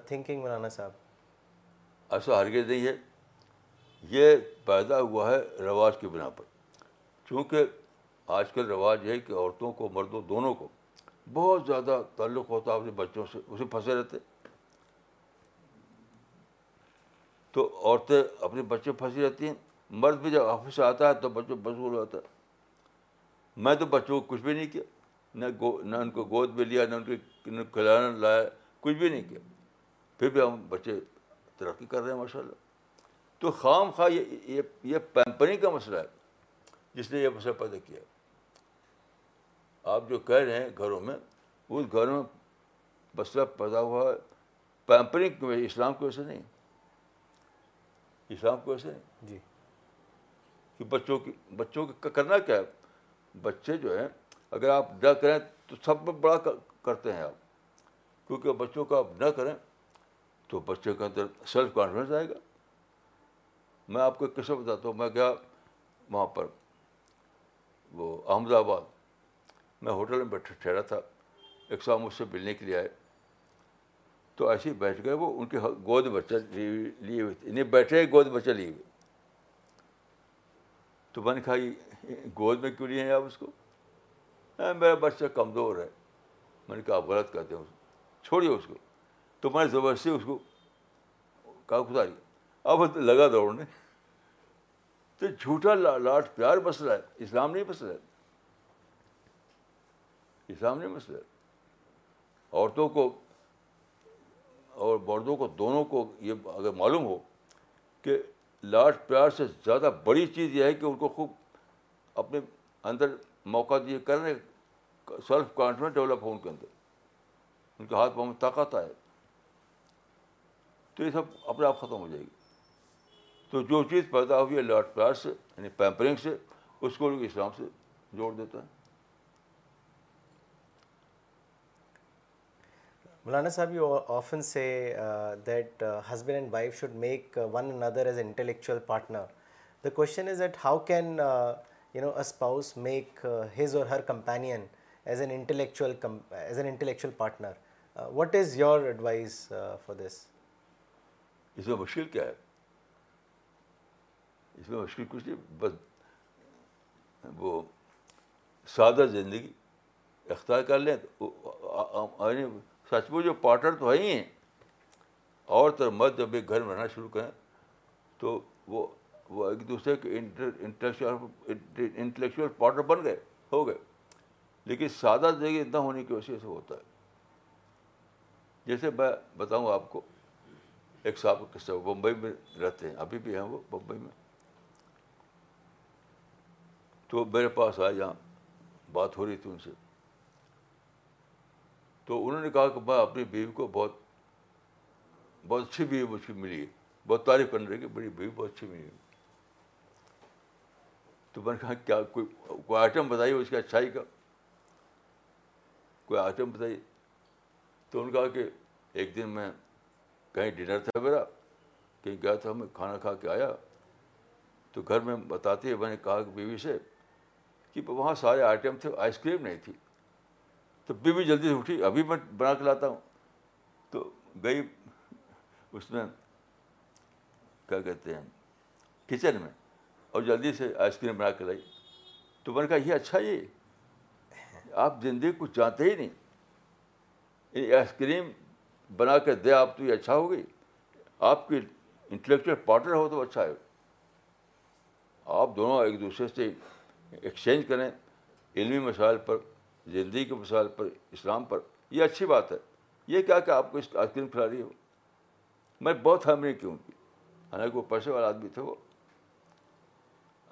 thinking Maulana Sahab ایسا ہرگز نہیں ہے یہ پیدا ہوا ہے رواج کی بنا پر چونکہ آج کل رواج یہ ہے کہ عورتوں کو مردوں دونوں کو بہت زیادہ تعلق ہوتا ہے اپنے بچوں سے اسے پھنسے رہتے تو عورتیں اپنے بچے پھنسی رہتی ہیں مرد بھی جب آفس سے آتا ہے تو بچوں مشغول ہوتا ہے میں تو بچوں کو کچھ بھی نہیں کیا نہ گو نہ ان کو گود میں لیا نہ ان کے کھلانا لایا کچھ بھی نہیں کیا پھر بھی ہم بچے ترقی کر رہے ہیں ماشاء اللہ تو خام خواہ یہ یہ, پیمپرنگ کا مسئلہ ہے جس نے یہ مسئلہ پیدا کیا آپ جو کہہ رہے ہیں گھروں میں اس گھروں میں مسئلہ پیدا ہوا ہے پیمپرنگ اسلام کی وجہ سے نہیں اسلام کو ایسے جی کہ بچوں کی بچوں کا کرنا کیا ہے بچے جو ہیں اگر آپ نہ کریں تو سب میں بڑا کرتے ہیں آپ کیونکہ بچوں کا آپ نہ کریں تو بچے کے اندر سیلف کانفیڈنس آئے گا میں آپ کو ایک قصہ بتاتا ہوں میں گیا وہاں پر وہ احمد آباد میں ہوٹل میں بیٹھ ٹھہرا تھا ایک صاحب مجھ سے ملنے کے لیے آئے تو ایسے ہی بیٹھ گئے وہ ان کے گود بچہ لیے ہوئے تھے انہیں بیٹھے گود بچہ لیے ہوئے تو میں نے کہا یہ گود میں کیوں لیے آپ اس کو ہاں، میرا بچہ کمزور ہے میں نے کہا آپ غلط کہتے ہیں چھوڑیے اس کو تو میں نے زبردستی اس کو کہا کتا جی، اب لگا دوڑنے تو جھوٹا لاٹ پیار مسئلہ ہے اسلام نہیں مسئلہ ہے اسلام نہیں مسئلہ ہے عورتوں کو اور مردوں کو دونوں کو یہ اگر معلوم ہو کہ لاڈ پیار سے زیادہ بڑی چیز یہ ہے کہ ان کو خوب اپنے اندر موقع دیے کرنے سیلف کانفیڈنس ڈیولپ ہو ان کے اندر ان کے ہاتھ پاؤں میں طاقت آئے تو یہ سب اپنے آپ ختم ہو جائے گی تو جو چیز پیدا ہوئی ہے لاڈ پیار سے یعنی پیمپرنگ سے اس کو لوگ اسلام سے جوڑ دیتا ہے Maulana Sahab often say that husband and wife should make one another as a intellectual partner the question is that how can you know make his or her companion as an intellectual as an intellectual partner what is your advice for this اس میں مشکل مشکل کیا ہے اس میں کچھ نہیں بس وہ سادہ زندگی اختیار کر لیں تو سچ میں جو پارٹنر تو ہے ہی ہیں اور تو مرد جب ایک گھر میں رہنا شروع کریں تو وہ وہ ایک دوسرے کے انٹلیکچوئل پارٹنر بن گئے ہو گئے لیکن سادہ زندگی اتنا ہونے کی وجہ سے ہوتا ہے جیسے میں بتاؤں آپ کو ایک صاحب قصہ بمبئی میں رہتے ہیں ابھی بھی ہیں وہ بمبئی میں تو میرے پاس آئے جہاں بات ہو رہی تھی ان سے تو انہوں نے کہا کہ میں اپنی بیوی کو بہت بہت اچھی بیوی مجھ کی ملی ہے بہت تعریف کرنے لگی میری بیوی بہت اچھی ملی تو میں نے کہا کیا کوئی کوئی آئٹم بتائیے اس کی اچھائی کا کوئی آئٹم بتائیے تو انہوں نے کہا کہ ایک دن میں کہیں ڈنر تھا میرا کہیں گیا تھا میں کھانا کھا کے آیا تو گھر میں بتاتے میں نے کہا کہ بیوی سے کہ وہاں سارے آئٹم تھے آئس کریم نہیں تھی تو بیوی جلدی سے اٹھی ابھی میں بنا کے لاتا ہوں تو گئی اس میں کیا کہتے ہیں کچن میں اور جلدی سے آئس کریم بنا کے لائی تو میں نے کہا یہ اچھا یہ آپ زندگی کچھ جانتے ہی نہیں آئس کریم بنا کے دے آپ تو یہ اچھا ہو گئی آپ کی انٹلیکچوئل پارٹنر ہو تو اچھا ہے آپ دونوں ایک دوسرے سے ایکسچینج کریں علمی مسائل پر زندگی کے مسائل پر اسلام پر یہ اچھی بات ہے یہ کیا کہ آپ کو اس کریم کھلا رہی ہو میں بہت کی کیوں کی حالانکہ وہ پیسے والا آدمی تھے وہ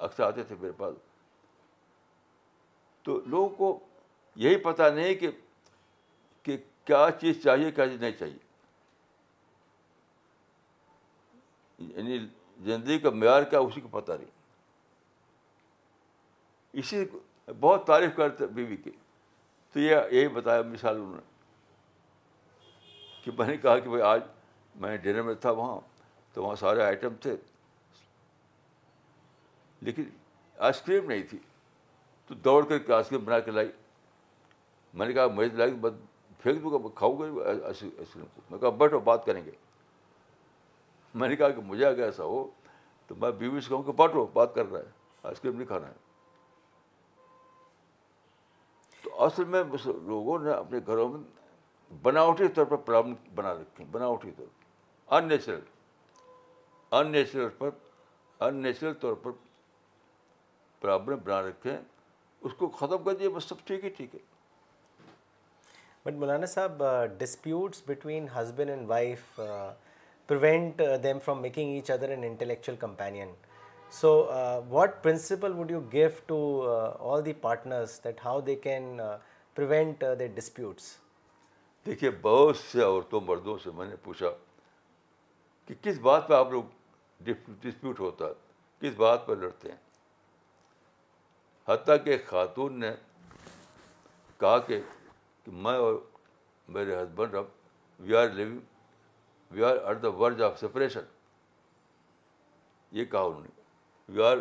اکثر آتے تھے میرے پاس تو لوگوں کو یہی پتہ نہیں کہ کیا چیز چاہیے کیا چیز نہیں چاہیے یعنی زندگی کا معیار کیا اسی کو پتہ نہیں اسی بہت تعریف کرتے بیوی کی تو یہ یہی بتایا مثال انہوں نے کہ میں نے کہا کہ بھائی آج میں ڈنر میں تھا وہاں تو وہاں سارے آئٹم تھے لیکن آئس کریم نہیں تھی تو دوڑ کر کے آئس کریم بنا کے لائی میں نے کہا مجھے لائی بس پھینک دوں گا کھاؤ گا آئس کریم کو میں کہا بیٹھو بات کریں گے میں نے کہا کہ مجھے اگر ایسا ہو تو میں بیوی سے کہوں کہ بیٹھو بات کر رہا ہے آئس کریم نہیں کھانا ہے اصل میں لوگوں نے اپنے گھروں میں بناوٹی طور پر پرابلم بنا رکھی بناوٹی طور پر ان نیچرل ان نیچرل پر ان نیچرل طور پر پرابلم بنا رکھے ہیں اس کو ختم کر دیے بس سب ٹھیک ہے ٹھیک ہے but Maulana Sahab disputes between husband and wife prevent them from making each other and intellectual companion so what principle would you gift to all the partners that how they can prevent the disputes دیکھیے بہت سے عورتوں مردوں سے میں نے پوچھا کہ کس بات پہ آپ لوگ ڈسپیوٹ ہوتا ہے کس بات پہ لڑتے ہیں حتیٰ کہ خاتون نے کہا کہ کہ میں اور میرے ہسبینڈ اب we are living we are at the verge of separation یہ کہا انہوں نے are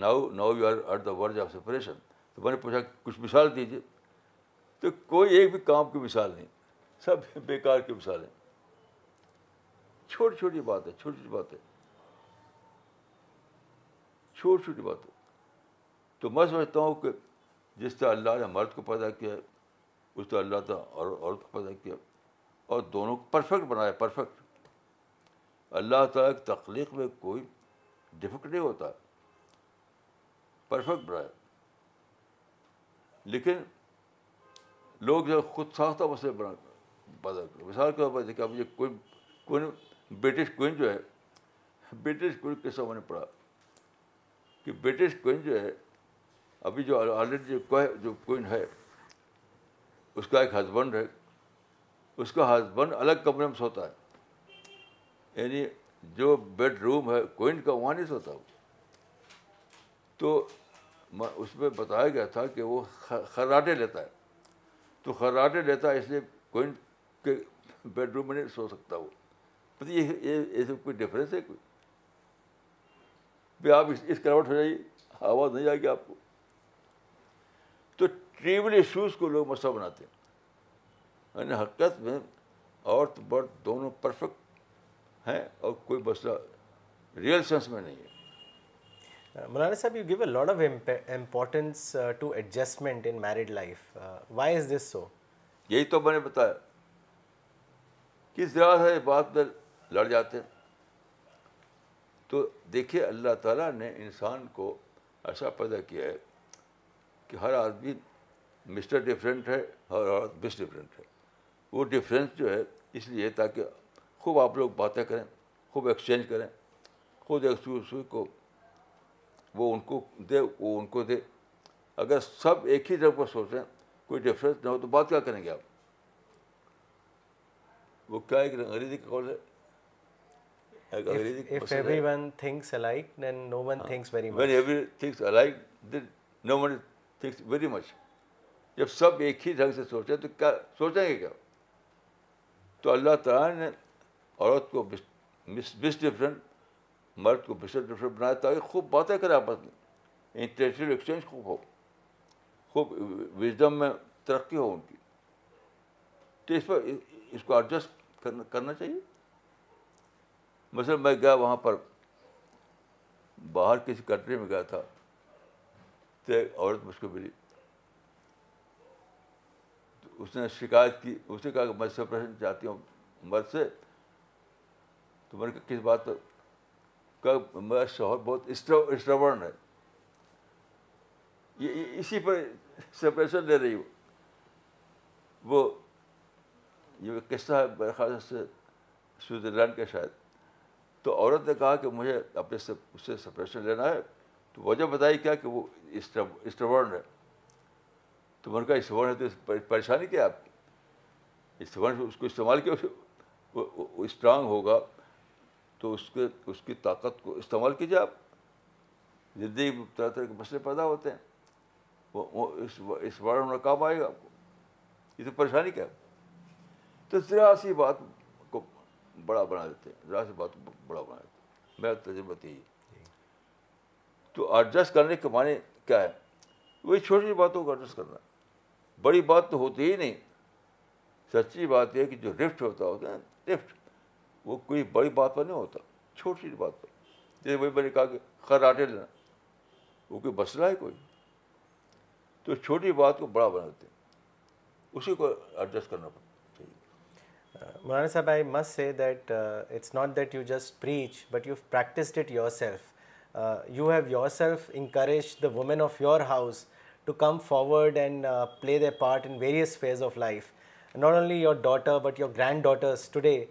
now now you are at the verge separation تو میں نے پوچھا کچھ مثال دیجیے تو کوئی ایک بھی کام کی مثال نہیں سب بے کار کی مثال چھوٹی چھوٹی بات ہے چھوٹی چھوٹی بات ہے چھوٹی چھوٹی بات ہے تو میں سمجھتا ہوں کہ جس طرح اللہ نے مرد کو پیدا کیا اس طرح اللہ تعالیٰ اور عورت کو پیدا کیا اور دونوں کو پرفیکٹ بنایا پرفیکٹ اللہ تعالیٰ کی تخلیق میں کوئی ڈیفکلٹ نہیں ہوتا پرفیکٹ بنائے لیکن لوگ جو خود ساختہ اسے بنا کر بدل مثال کے طور پر دیکھا مجھے کوئی کوئی برٹش کوئن جو ہے برٹش کوئن کیسا نے پڑا کہ برٹش کوئن جو ہے ابھی جو آلریڈی جو کوئن ہے اس کا ایک ہسبینڈ ہے اس کا ہسبینڈ الگ کمرے میں سوتا ہے یعنی جو بیڈ روم ہے کوئن کا وہاں نہیں سوتا وہ تو اس میں بتایا گیا تھا کہ وہ خراٹے لیتا ہے تو خراٹے لیتا ہے اس لیے کوئن کے بیڈ روم میں نہیں سو سکتا وہ پتہ ایسے کوئی ڈفرینس ہے کوئی بھی آپ اس اس کراوٹ ہو جائیے آواز نہیں آئے گی آپ کو تو ٹریول ایشوز کو لوگ مسئلہ بناتے ہیں یعنی حقیقت میں عورت برد دونوں پرفیکٹ ہیں اور کوئی مسئلہ ریئل سینس میں نہیں ہے Maulana Sahab you give a of importance یہی تو میں نے بتایا کس یہ بات میں لڑ جاتے ہیں تو دیکھیے اللہ تعالیٰ نے انسان کو ایسا پیدا کیا ہے کہ ہر آدمی مسٹر ڈفرینٹ ہے ہر عورت مس ڈفرینٹ ہے وہ ڈفرینس جو ہے اس لیے تاکہ خوب آپ لوگ باتیں کریں خوب ایکسچینج کریں خود ایک دوسرے کو وہ ان کو دے وہ ان کو دے اگر سب ایک ہی طرف کو سوچیں کوئی ڈفرینس نہ ہو تو بات کیا کریں گے آپ وہ کیا ہے انگریزی کا مچ ہاں۔ جب سب ایک ہی ڈھنگ سے سوچیں تو کیا سوچیں گے کیا تو اللہ تعالیٰ نے عورت کو مس ڈفرینٹ مرد کو بسرٹ ڈفرینٹ بنایا تاکہ خوب باتیں کریں آپس میں ایکسچینج خوب ہو خوب وزڈم میں ترقی ہو ان کی تو اس پر اس کو ایڈجسٹ کرنا کرنا چاہیے مثلاً میں گیا وہاں پر باہر کسی کنٹری میں گیا تھا تو ایک عورت مجھ کو ملی تو اس نے شکایت کی اس نے کہا کہ میں سپریشن چاہتی ہوں مرد سے تو میں کہا کس بات کا میرا شوہر بہت اسٹرورن ہے یہ اسی پر سپریشن لے رہی وہ وہ یہ قصہ ہے میرے خاص سے سوئٹزرلینڈ کا شاید تو عورت نے کہا کہ مجھے اپنے سے اس سے سپریشن لینا ہے تو وجہ بتائی کیا کہ وہ اسٹرورن ہے تو میں نے کہا اسٹورن ہے تو پریشانی کیا آپ کی اس کو استعمال کیا اسٹرانگ ہوگا تو اس کے اس کی طاقت کو استعمال کیجیے آپ زندگی میں طرح طرح کے مسئلے پیدا ہوتے ہیں وہ اس اس بارے میں کام آئے گا آپ کو یہ تو پریشانی کیا تو ذرا سی بات کو بڑا بنا دیتے ہیں ذرا سی بات کو بڑا بنا دیتے ہیں میرا تجربہ یہی تو ایڈجسٹ کرنے کے معنی کیا ہے وہی چھوٹی چھوٹی باتوں کو ایڈجسٹ کرنا بڑی بات تو ہوتی ہی نہیں سچی بات یہ ہے کہ جو رفٹ ہوتا ہوتا ہے رفٹ وہ کوئی بڑی بات پر نہیں ہوتا چھوٹی سی بات پر جیسے وہی میں نے کہا کہ خیر کوئی مسئلہ ہے کوئی تو چھوٹی بات کو بڑا بنا ہیں اسی کو ایڈجسٹ کرنا پڑتا مولانا Sahab I must say that it's not that you just preach but you practised it yourself you have yourself encourage the women of your house to come forward and play the part in various phase of life not only your daughter but your granddaughters today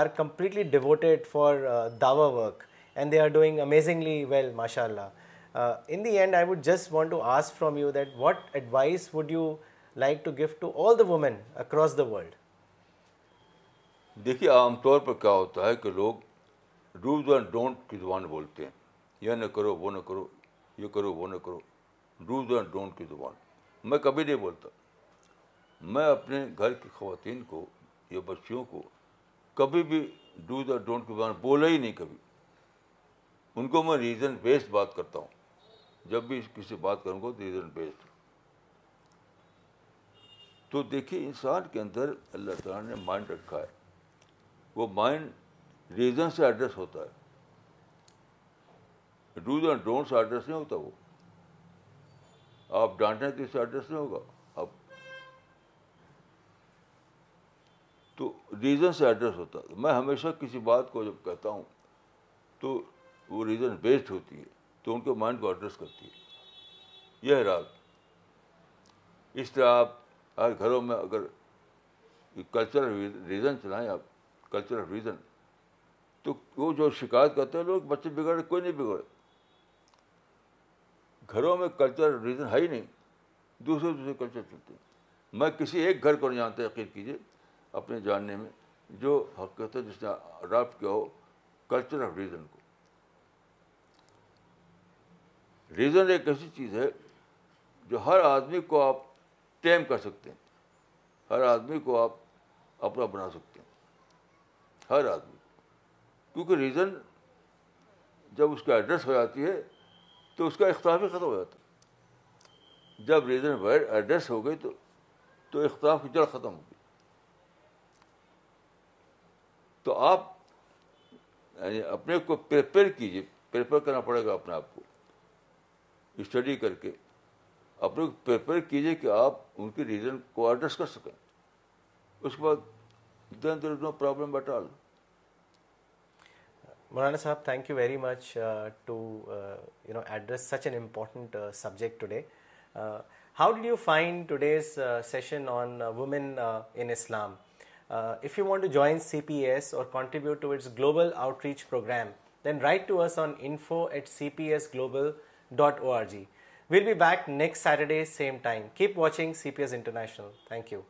are completely devoted for Dawa work and they are doing amazingly well ماشاء اللہ in the end I would just want to ask from you that what advice would you like to gift women across the world دیکھیے عام طور پر کیا ہوتا ہے کہ لوگ dose and don't کی زبان بولتے ہیں یہ نہ کرو وہ نہ کرو یہ کرو وہ نہ کرو ڈوز اینڈ ڈونٹ کی زبان میں کبھی نہیں بولتا میں اپنے گھر کی خواتین کو یا بچیوں کو کبھی بھی ڈونٹ کے بارے میں بولا ہی نہیں کبھی ان کو میں ریزن بیسڈ بات کرتا ہوں جب بھی کسی سے بات کروں گا تو ریزن بیسڈ تو دیکھیے انسان کے اندر اللہ تعالیٰ نے مائنڈ رکھا ہے وہ مائنڈ ریزن سے ایڈریس ہوتا ہے ڈوز اینڈ ڈونٹ سے ایڈریس نہیں ہوتا وہ آپ ڈانٹیں تو اس سے ایڈریس نہیں ہوگا تو ریزن سے ایڈریس ہوتا ہے میں ہمیشہ کسی بات کو جب کہتا ہوں تو وہ ریزن بیسڈ ہوتی ہے تو ان کے مائنڈ کو ایڈریس کرتی ہے یہ رات اس طرح آپ ہر گھروں میں اگر کلچرل ریزن چلائیں آپ کلچرل ریزن تو وہ جو شکایت کرتے ہیں لوگ بچے بگڑے کوئی نہیں بگڑے گھروں میں کلچر ریزن ہے ہی نہیں دوسرے دوسرے کلچر چلتے ہیں میں کسی ایک گھر کو نہیں جانتا یقین کیجیے اپنے جاننے میں جو حقیقت ہے جس نے اڈاپٹ کیا ہو کلچر آف ریزن کو ریزن ایک ایسی چیز ہے جو ہر آدمی کو آپ ٹیم کر سکتے ہیں ہر آدمی کو آپ اپنا بنا سکتے ہیں ہر آدمی کیونکہ ریزن جب اس کا ایڈریس ہو جاتی ہے تو اس کا اختلاف ہی ختم ہو جاتا ہے جب ریزن ایڈریس ہو گئی تو تو اختلاف کی جڑ ختم ہو تو آپ یعنی اپنے کو پریپئر کیجیے پریپئر کرنا پڑے گا اپنے آپ کو اسٹڈی کر کے اپنے کو پریپئر کیجیے کہ آپ ان کی ریزن کو ایڈریس کر سکیں اس کے بعد دین دیر is no problem at all Maulana Sahab thank you very much to you know address such an important subject today how did you find today's session on women in Islam Uh, if you want to join CPS or contribute to its global outreach program, then write to us on info@cpsglobal.org. We'll be back next Saturday, same time. Keep watching CPS International. Thank you.